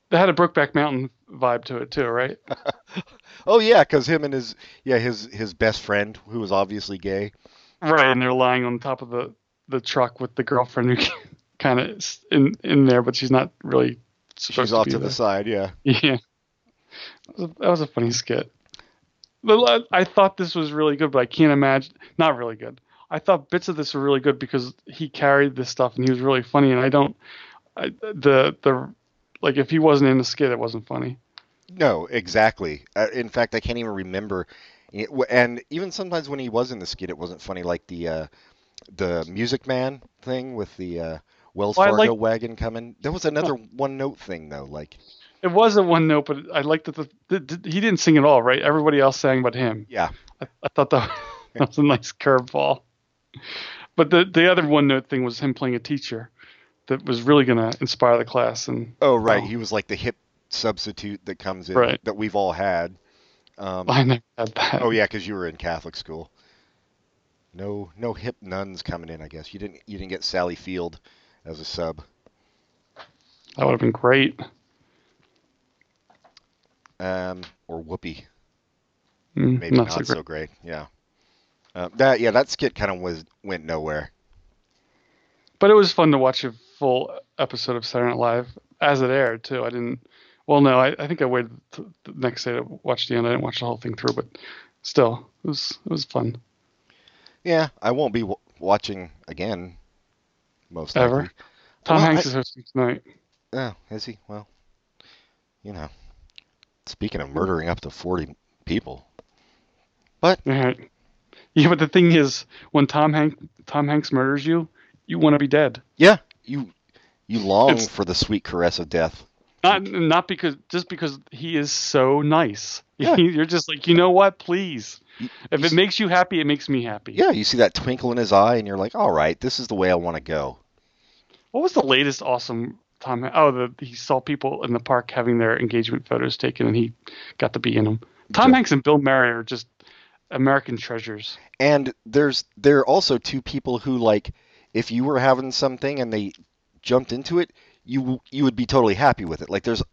They had a Brokeback Mountain vibe to it too, right? *laughs* Oh yeah, because him and his yeah his his best friend who was obviously gay. Right, and they're lying on top of the the truck with the girlfriend who *laughs* kind of in in there, but she's not really She's off to, to be the side. Yeah. *laughs* Yeah, that was, a, that was a funny skit. I thought this was really good, but I can't imagine. Not really good. I thought bits of this were really good because he carried this stuff and he was really funny. And I don't, I, the the like if he wasn't in the skit, it wasn't funny. No, exactly. Uh, in fact, I can't even remember. It, and even sometimes when he was in the skit, it wasn't funny. Like the uh, the Music Man thing with the uh, Wells Well, Fargo like- wagon coming. There was another one note thing though. Like It was a one note, but I liked that the, the, the he didn't sing at all. Right, everybody else sang but him. yeah, I, I thought that, *laughs* that was a nice curveball. But the the other one note thing was him playing a teacher that was really going to inspire the class. And oh right, Oh. he was like the hip substitute that comes in Right. that we've all had. Um, I never had that. oh yeah, because you were in Catholic school. No, no hip nuns coming in. I guess you didn't. You didn't get Sally Field as a sub. That would have been great. Um, or Whoopi. Mm, maybe not, so so, great. great. Yeah. Uh, that yeah, that skit kind of was went nowhere. But it was fun to watch a full episode of Saturday Night Live as it aired too. I didn't. Well, no, I, I think I waited the next day to watch the end. I didn't watch the whole thing through, but still, it was it was fun. Yeah, I won't be w- watching again. Most Ever? likely. Tom Well, Hanks I- is hosting tonight. Oh, is he? Well, you know. Speaking of murdering up to forty people, Yeah. Uh-huh. Yeah, but the thing is, when Tom Hank Tom Hanks murders you, you want to be dead. yeah, you you long It's- for the sweet caress of death. not not because just because he is so nice. *laughs* Yeah. You're just like, you know what? Please, You- if you it s- makes you happy, it makes me happy. Yeah, you see that twinkle in his eye, and you're like, all right, this is the way I want to go. What was the latest awesome Tom? Oh, the he saw people in the park having their engagement photos taken, and he got to be in them. Tom. Hanks and Bill Murray are just American treasures. And there's there are also two people who like, if you were having something and they jumped into it, you you would be totally happy with it. Like there's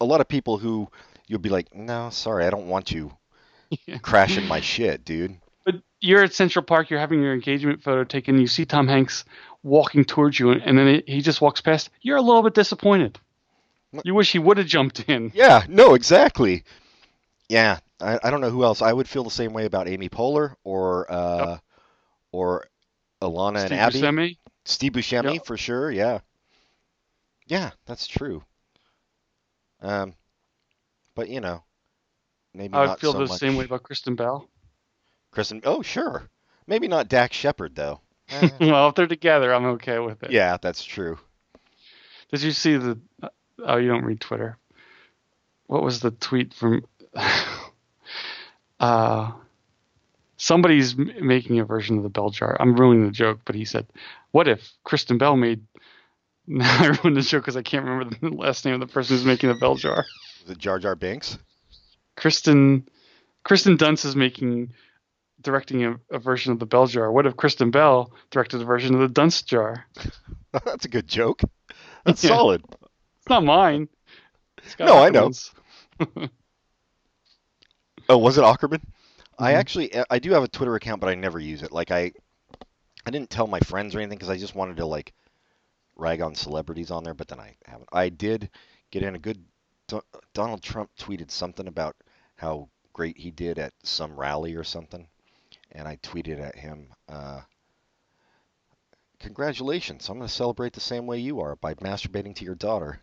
a lot of people who you'll be like, no, sorry, I don't want you Yeah. crashing my shit, dude. But you're at Central Park, you're having your engagement photo taken, you see Tom Hanks walking towards you, and then he just walks past. You're a little bit disappointed. You wish he would have jumped in. Yeah, no, exactly. Yeah, I, I don't know who else. I would feel the same way about Amy Poehler or uh, or Alana Steve and Abby. Buscemi. Steve Buscemi Yep. for sure. Yeah, yeah, that's true. Um, but you know, maybe I would not feel so the much. same way about Kristen Bell. Kristen. Oh, sure. Maybe not Dax Shepard though. *laughs* Well, if they're together, I'm okay with it. yeah, that's true. Did you see the? Oh, you don't read Twitter. What was the tweet from? *laughs* uh, somebody's making a version of the bell jar. I'm ruining the joke, but he said, "What if Kristen Bell made?" *laughs* Now I ruined the joke because I can't remember the last name of the person who's making the bell jar. The Jar Jar Binks. Kristen, Kirsten Dunst is making, directing a, a version of the bell jar. What if Kristen Bell directed a version of the Dunst jar? *laughs* that's a good joke. That's Yeah. solid. It's not mine. It's No, I know. Ackerman's. *laughs* Oh, was it Ackerman? I Mhm. actually I do have a Twitter account, but I never use it. Like I, I didn't tell my friends or anything because I just wanted to like rag on celebrities on there, but then I haven't. I did get in a good. Donald Trump tweeted something about how great he did at some rally or something, and I tweeted at him. Uh, Congratulations! I'm going to celebrate the same way you are by masturbating to your daughter.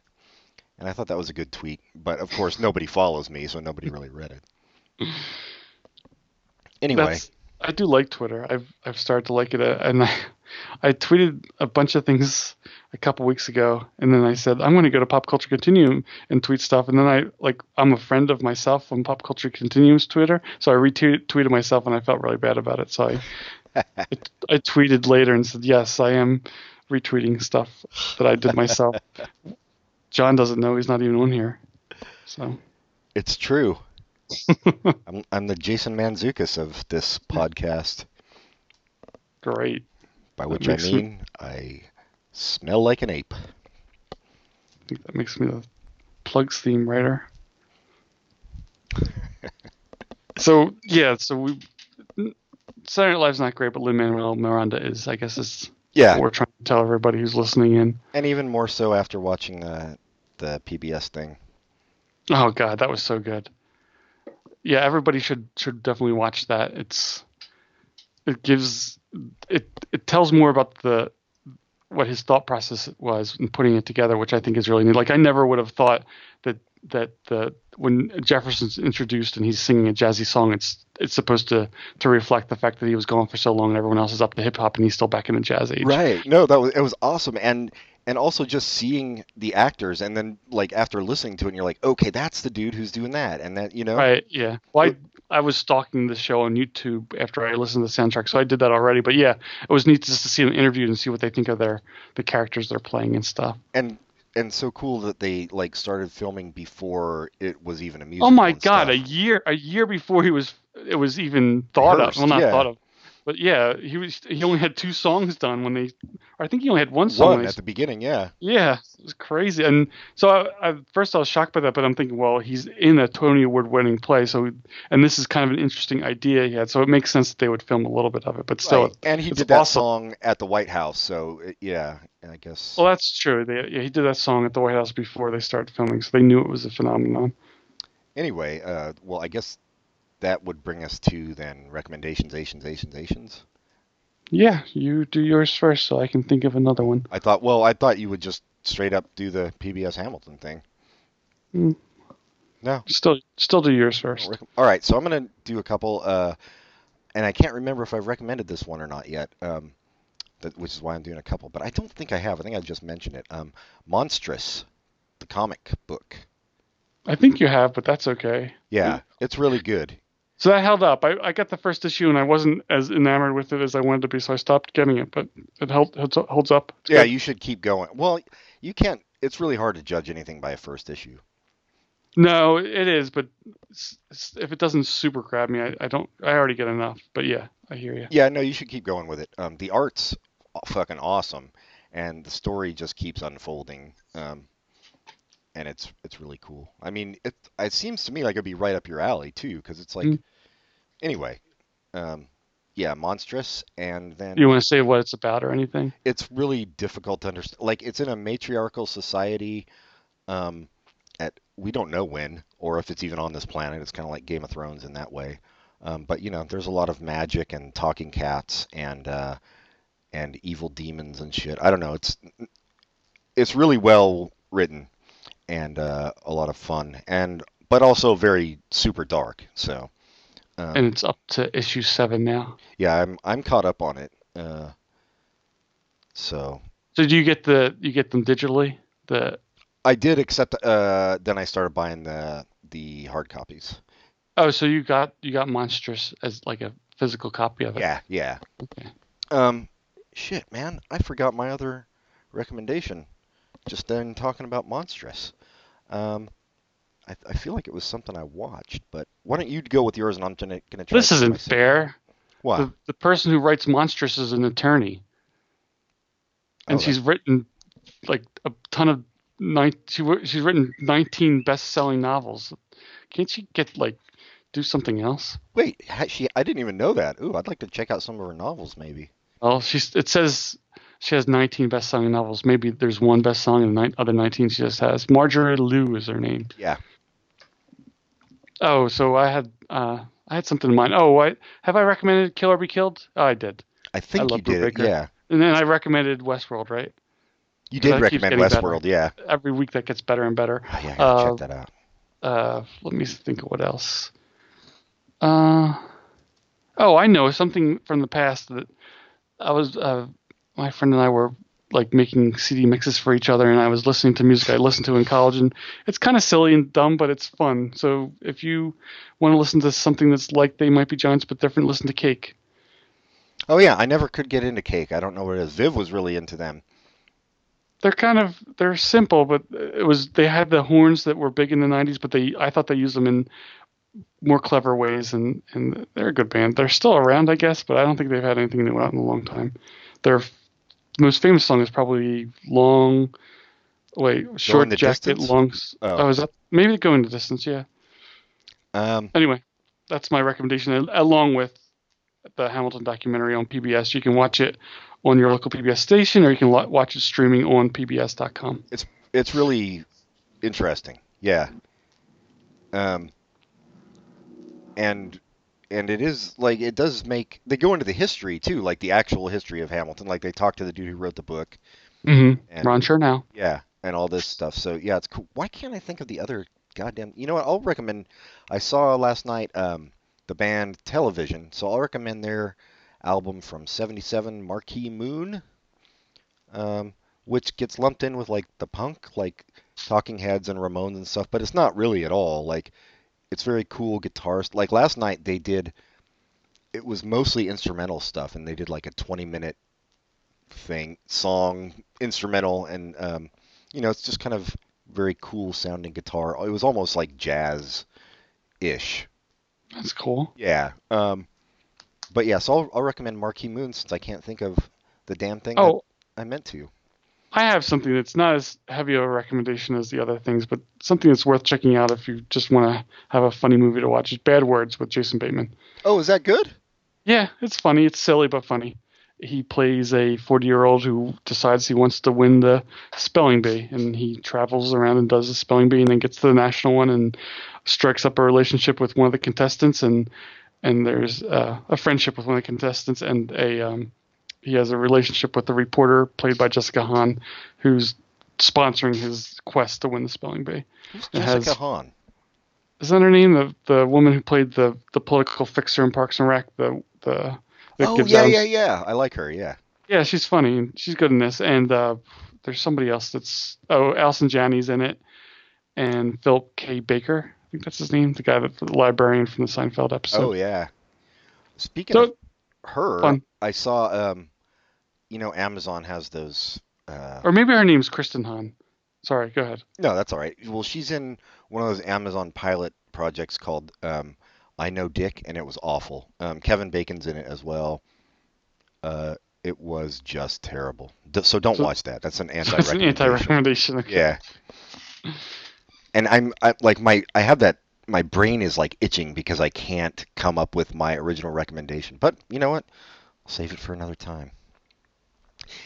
And I thought that was a good tweet, but of course nobody follows me, so nobody really read it. *laughs* Anyway, That's, I do like Twitter. I've I've started to like it, uh, and *laughs* I, I tweeted a bunch of things a couple weeks ago, and then I said I'm going to go to Pop Culture Continuum and tweet stuff, and then I like I'm a friend of myself on Pop Culture Continuum's Twitter, so I retweeted myself, and I felt really bad about it, so I *laughs* I, I tweeted later and said yes, I am retweeting stuff that I did myself. John doesn't know he's not even on here, so It's true. *laughs* I'm, I'm the Jason Mantzoukas of this podcast, great. By which I makes me- mean I smell like an ape. I think that makes me the plugs theme writer. *laughs* so yeah, so we Saturday Night Live's not great, but Lin Manuel Miranda is. I guess is Yeah, what we're trying to tell everybody who's listening in. and even more so after watching the the PBS thing. Oh god, that was so good. Yeah, everybody should should definitely watch that. It's it gives it it tells more about the what his thought process was in putting it together, which I think is really neat. Like I never would have thought that that the when Jefferson's introduced and he's singing a jazzy song, it's it's supposed to to reflect the fact that he was gone for so long and everyone else is up to hip hop and he's still back in the jazz age. Right. No, that was it was awesome, and and also just seeing the actors, and then like after listening to it, and you're like, okay, that's the dude who's doing that, and that you know. Right. Yeah. Well, I, I was stalking the show on YouTube after I listened to the soundtrack, so I did that already. But yeah, it was neat just to see them interviewed and see what they think of their the characters they're playing and stuff. and and so cool that they like started filming before it was even a musical. Oh my God! A year a year before he was it was even thought of. Well, not yeah. thought of, but yeah, he was he only had two songs done when they. I think he only had one song. one at the beginning, yeah. Yeah, it was crazy. And so I, I, first I was shocked by that, but I'm thinking, well, he's in a Tony Award winning play, so and this is kind of an interesting idea he had, so it makes sense that they would film a little bit of it. But still, Right. and he did that awesome. song at the White House, so yeah, I guess. well, that's true. They, yeah, he did that song at the White House before they started filming, so they knew it was a phenomenon. Anyway, uh, well, I guess that would bring us to then recommendations, Asians, Asians, Asians. Yeah, you do yours first, so I can think of another one. I thought, well, I thought you would just straight up do the PBS Hamilton thing. Hmm. No. Still, still do yours first. All right, so I'm gonna do a couple, uh, and I can't remember if I've recommended this one or not yet. Um, that, which is why I'm doing a couple, but I don't think I have. I think I just mentioned it. Um, Monstrous, the comic book. I think you have, but that's okay. Yeah, it's really good. So that held up. I, I got the first issue and I wasn't as enamored with it as I wanted to be, so I stopped getting it. But it held, holds, holds up. It's Yeah, good. you should keep going. Well, you can't. It's really hard to judge anything by a first issue. No, it is, but s- s- if it doesn't super grab me, I, I don't. I already get enough. But yeah, I hear you. Yeah, no, you should keep going with it. Um, the art's fucking awesome, and the story just keeps unfolding. Um, and it's it's really cool. I mean, it it seems to me like it'd be right up your alley too, because it's like, Mm. anyway, um, yeah, monstrous, and then You want to say what it's about or anything? it's really difficult to understand. Like it's in a matriarchal society. Um, at we don't know when or if it's even on this planet. It's kind of like Game of Thrones in that way. Um, but you know, there's a lot of magic and talking cats and uh, and evil demons and shit. I don't know. It's it's really well written and uh, a lot of fun and but also very super dark. So um, And it's up to issue seven now. yeah, I'm I'm caught up on it. Uh, so So do you get the you get them digitally? The I did, except uh, then I started buying the the hard copies. oh, so you got you got monstrous as like a physical copy of it. Yeah, yeah. Okay. Um, shit, man, I forgot my other recommendation. Just then talking about monstrous. Um, I, I feel like it was something I watched, but why don't you go with yours and I'm gonna gonna try. This isn't my fair. What? The, the person who writes monstrous is an attorney, and Oh, she's written like a ton of nine. She she's written nineteen best-selling novels. Can't she get like do something else? Wait, she? I didn't even know that. Ooh, I'd like to check out some of her novels, maybe. Well, she's it says she has 19 best-selling novels. Maybe there's one best-selling and the other 19 she just has. Marjorie Liu is her name. Yeah. Oh, so I had uh, I had something in mind. Oh, I, have I recommended Kill or Be Killed? Oh, I did. I think love you did it. Yeah. And then I recommended Westworld, right? You did recommend getting better. Westworld, yeah. Every week that gets better and better. Oh, yeah, I Uh, check that out. Uh, let me think of what else. Uh, oh, I know something from the past that I was. Uh, my friend and I were like making CD mixes for each other, and I was listening to music I listened to in college, and it's kind of silly and dumb, but it's fun. So if you want to listen to something that's like They Might Be Giants but different, listen to Cake. Oh yeah, I never could get into cake. I don't know what it is. Viv was really into them. They're kind of they're simple, but it was they had the horns that were big in the '90s, but they I thought they used them in more clever ways, and and they're a good band. They're still around, I guess, but I don't think they've had anything new out in a long time. Their f- most famous song is probably "Long." Wait, short jacket, Distance? long. Oh. Oh, is that maybe going the distance? Yeah. Um, Anyway, that's my recommendation, along with the Hamilton documentary on PBS. You can watch it on your local PBS station, or you can lo- watch it streaming on PBS.com. it's it's really interesting. Yeah. Um and and it is like it does make they go into the history too, like the actual history of Hamilton. Like they talk to the dude who wrote the book. Mm-hmm. And, Ron Chernow. Yeah, and all this stuff. So yeah, it's cool. Why can't I think of the other goddamn? You know what? I'll recommend. I saw last night um, the band Television, so I'll recommend their album from '77, Marquee Moon, um, which gets lumped in with like the punk, like Talking Heads and Ramones and stuff, but it's not really at all. Like it's very cool guitars. Like last night they did. It was mostly instrumental stuff, and they did like a 20 minute thing, song, instrumental, and um, you know, it's just kind of very cool sounding guitar. It was almost like jazz ish. That's cool. Yeah. Um, but yeah, so I'll, I'll recommend Marquee Moon since I can't think of the damn thing Oh, that I meant to. I have something that's not as heavy of a recommendation as the other things, but something that's worth checking out if you just want to have a funny movie to watch. Is Bad Words with Jason Bateman. Oh, is that good? Yeah, it's funny. It's silly but funny. He plays a 40 year old who decides he wants to win the spelling bee, and he travels around and does the spelling bee, and then gets to the national one and strikes up a relationship with one of the contestants, and and there's uh, a friendship with one of the contestants, and a um, he has a relationship with the reporter played by Jessica Hahn, who's sponsoring his quest to win the spelling bee. Who's It Jessica has- Hahn? Is that her name? The the woman who played the the political fixer in Parks and Rec. The the Oh yeah, Adams- yeah, yeah. I like her. Yeah. yeah, she's funny. She's good in this. And uh, there's somebody else that's oh, Allison Janney's in it. and Philip K. Baker. I think that's his name, the guy that the librarian from the Seinfeld episode. oh yeah. Speaking So- of her, Fun. I saw um, you know, Amazon has those. Uh, Or maybe her name's Kristen Hahn. Sorry, go ahead. no, that's all right. Well, she's in one of those Amazon pilot projects called um, I Know Dick, and it was awful. Um, Kevin Bacon's in it as well. Uh, it was just terrible. So don't So- watch that. That's an *laughs* That's an anti-recommendation. Okay. Yeah. And I'm I, like my I have that my brain is like itching because I can't come up with my original recommendation. But you know what? I'll save it for another time.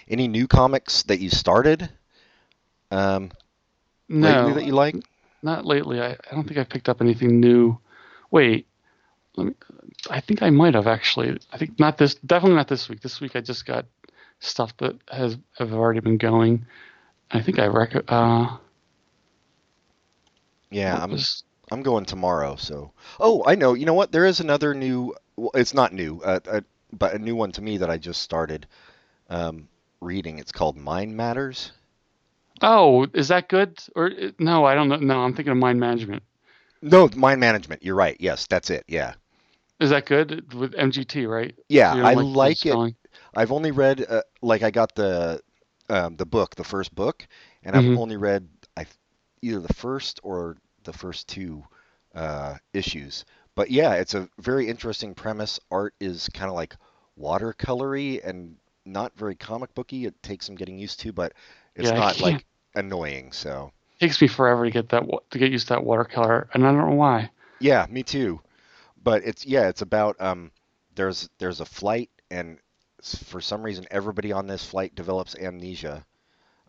Any new comics that you started um, No, lately that you like? not lately. I, I don't think I picked up anything new. Wait, let me. I think I might have actually. I think not this. Definitely not this week. This week I just got stuff that has have already been going. I think I rec. Uh, Yeah, I'm was- I'm going tomorrow. So oh, I know. You know what? There is another new. Well, it's not new, uh, uh, but a new one to me that I just started um, reading. It's called Mind Matters. Oh, is that good? Or no? I don't know. No, I'm thinking of mind management. No, Mind Management. You're right. Yes, that's it. Yeah. Is that good with MGT? Right? Yeah, I the like it. spelling? I've only read uh, like I got the um, the book, the first book, and. I've only read I either the first or the first two uh, issues. But yeah, it's a very interesting premise. Art is kind of like watercolory and not very comic booky. It takes some getting used to, but it's Yeah, not like annoying. So it takes me forever to get that to get used to that watercolor, and I don't know why. yeah, me too. But it's yeah, it's about um, there's there's a flight, and for some reason everybody on this flight develops amnesia,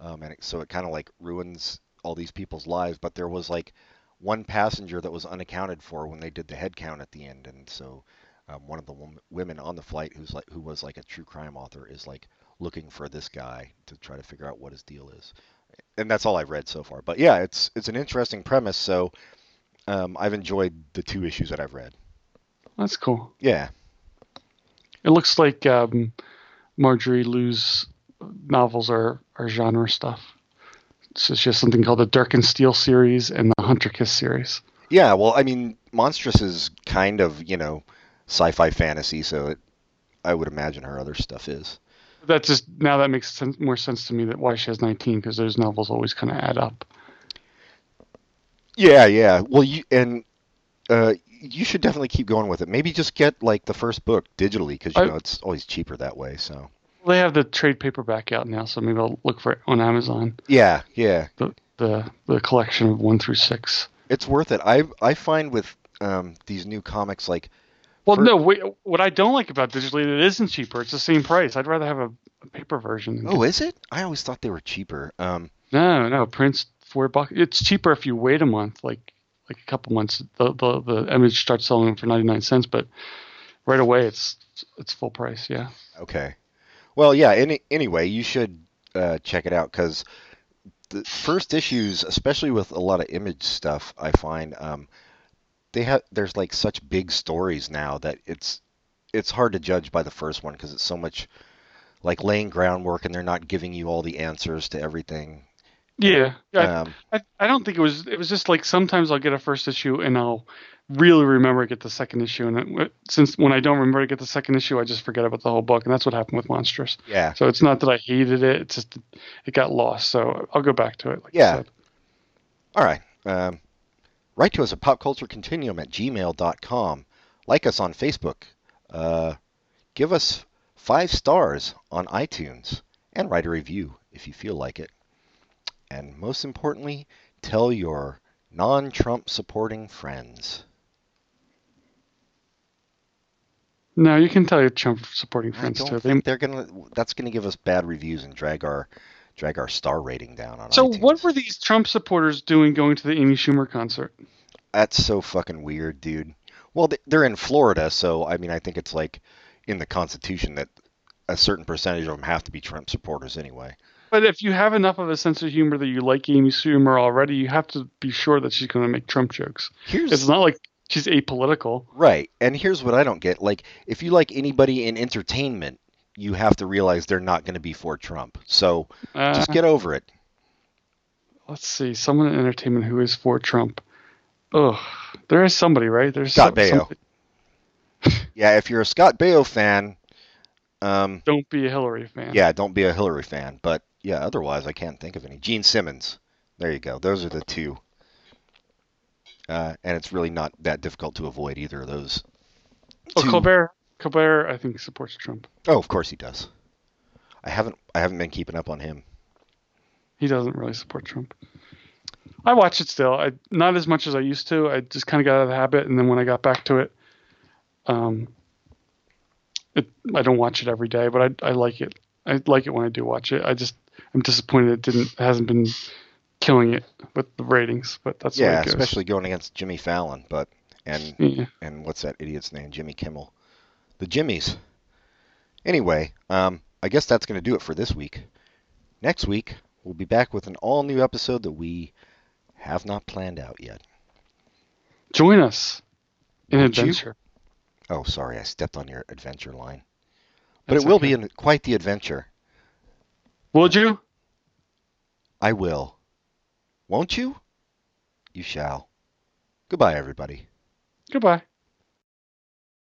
um, and it, so it kind of like ruins all these people's lives. But there was like one passenger that was unaccounted for when they did the head count at the end, and so um, one of the wom- women on the flight who's like who was like a true crime author is like looking for this guy to try to figure out what his deal is. And that's all I've read so far. But yeah, it's it's an interesting premise. So um, I've enjoyed the two issues that I've read. That's cool. Yeah. It looks like um, Marjorie Liu's novels are, are genre stuff. So she has something called the Dirk and Steele series and the Hunter Kiss series. Yeah, well, I mean, Monstress is kind of, you know, sci-fi fantasy, so it, I would imagine her other stuff is. That just now that makes sense, more sense to me that why she has 19 because those novels always kind of add up. Yeah, yeah. Well, you and uh, you should definitely keep going with it. Maybe just get like the first book digitally because you I- know it's always cheaper that way. So They have the trade paperback out now, so maybe I'll look for it on Amazon. yeah, yeah, The the the collection of one through six. it's worth it. I I find with um, these new comics like Well, For- no. Wait, what I don't like about digitally, it isn't cheaper. It's the same price. I'd rather have a, a paper version. oh, is it? I always thought they were cheaper. Um, No, no, prints four bucks. It's cheaper if you wait a month, like like a couple months. The the, the image starts selling them for ninety nine cents, but right away it's it's full price. Yeah. Okay. Well, yeah. Any anyway, you should uh, check it out because the first issues, especially with a lot of image stuff, I find um, they have there's like such big stories now that it's it's hard to judge by the first one because it's so much like laying groundwork and they're not giving you all the answers to everything. Yeah. Um, I, I don't think it was. It was just like sometimes I'll get a first issue and I'll really remember to get the second issue, and it, since when I don't remember to get the second issue, I just forget about the whole book, and that's what happened with Monstress. yeah. So it's not that I hated it; it's just it got lost. So I'll go back to it. Like Yeah. All right. Um, write to us at popculturecontinuum at gmail.com. Like us on Facebook. Uh, give us five stars on iTunes and write a review if you feel like it. And most importantly, tell your non Trump supporting friends. No, you can tell your Trump supporting I friends don't too. think they're gonna. That's gonna give us bad reviews and drag our drag our star rating down on so iTunes. what were these Trump supporters doing going to the Amy Schumer concert? That's so fucking weird, dude. Well, they- they're in Florida, so I mean, I think it's like in the Constitution that a certain percentage of them have to be Trump supporters anyway. But if you have enough of a sense of humor that you like Amy Schumer already, you have to be sure that she's going to make Trump jokes. Here's It's not like she's apolitical. right, and here's what I don't get: like, if you like anybody in entertainment, you have to realize they're not going to be for Trump. So Uh, just get over it. let's see, someone in entertainment who is for Trump. Ugh, there is somebody, right? There's Scott some- Baio. *laughs* Yeah, if you're a Scott Baio fan, um, Don't be a Hillary fan. yeah, don't be a Hillary fan. But yeah, otherwise I can't think of any. Gene Simmons. There you go. Those are the two. Uh, and it's really not that difficult to avoid either of those. Oh, two- Colbert. Colbert, I think supports Trump. Oh, of course he does. I haven't I haven't been keeping up on him. He doesn't really support Trump. I watch it still. I not as much as I used to. I just kind of got out of the habit, and then when I got back to it, um, it I don't watch it every day, but I I like it. I like it when I do watch it. I just I'm disappointed it didn't hasn't been killing it with the ratings, but that's Yeah, it goes. especially going against Jimmy Fallon, but and Yeah. and what's that idiot's name? Jimmy Kimmel. The Jimmies. Anyway, um, I guess that's going to do it for this week. Next week, we'll be back with an all new episode that we have not planned out yet. Join us in Would you? adventure. Oh, sorry, I stepped on your adventure line. But That's it will okay. be an, quite the adventure. Would you? I will. Won't you? You shall. Goodbye, everybody. Goodbye.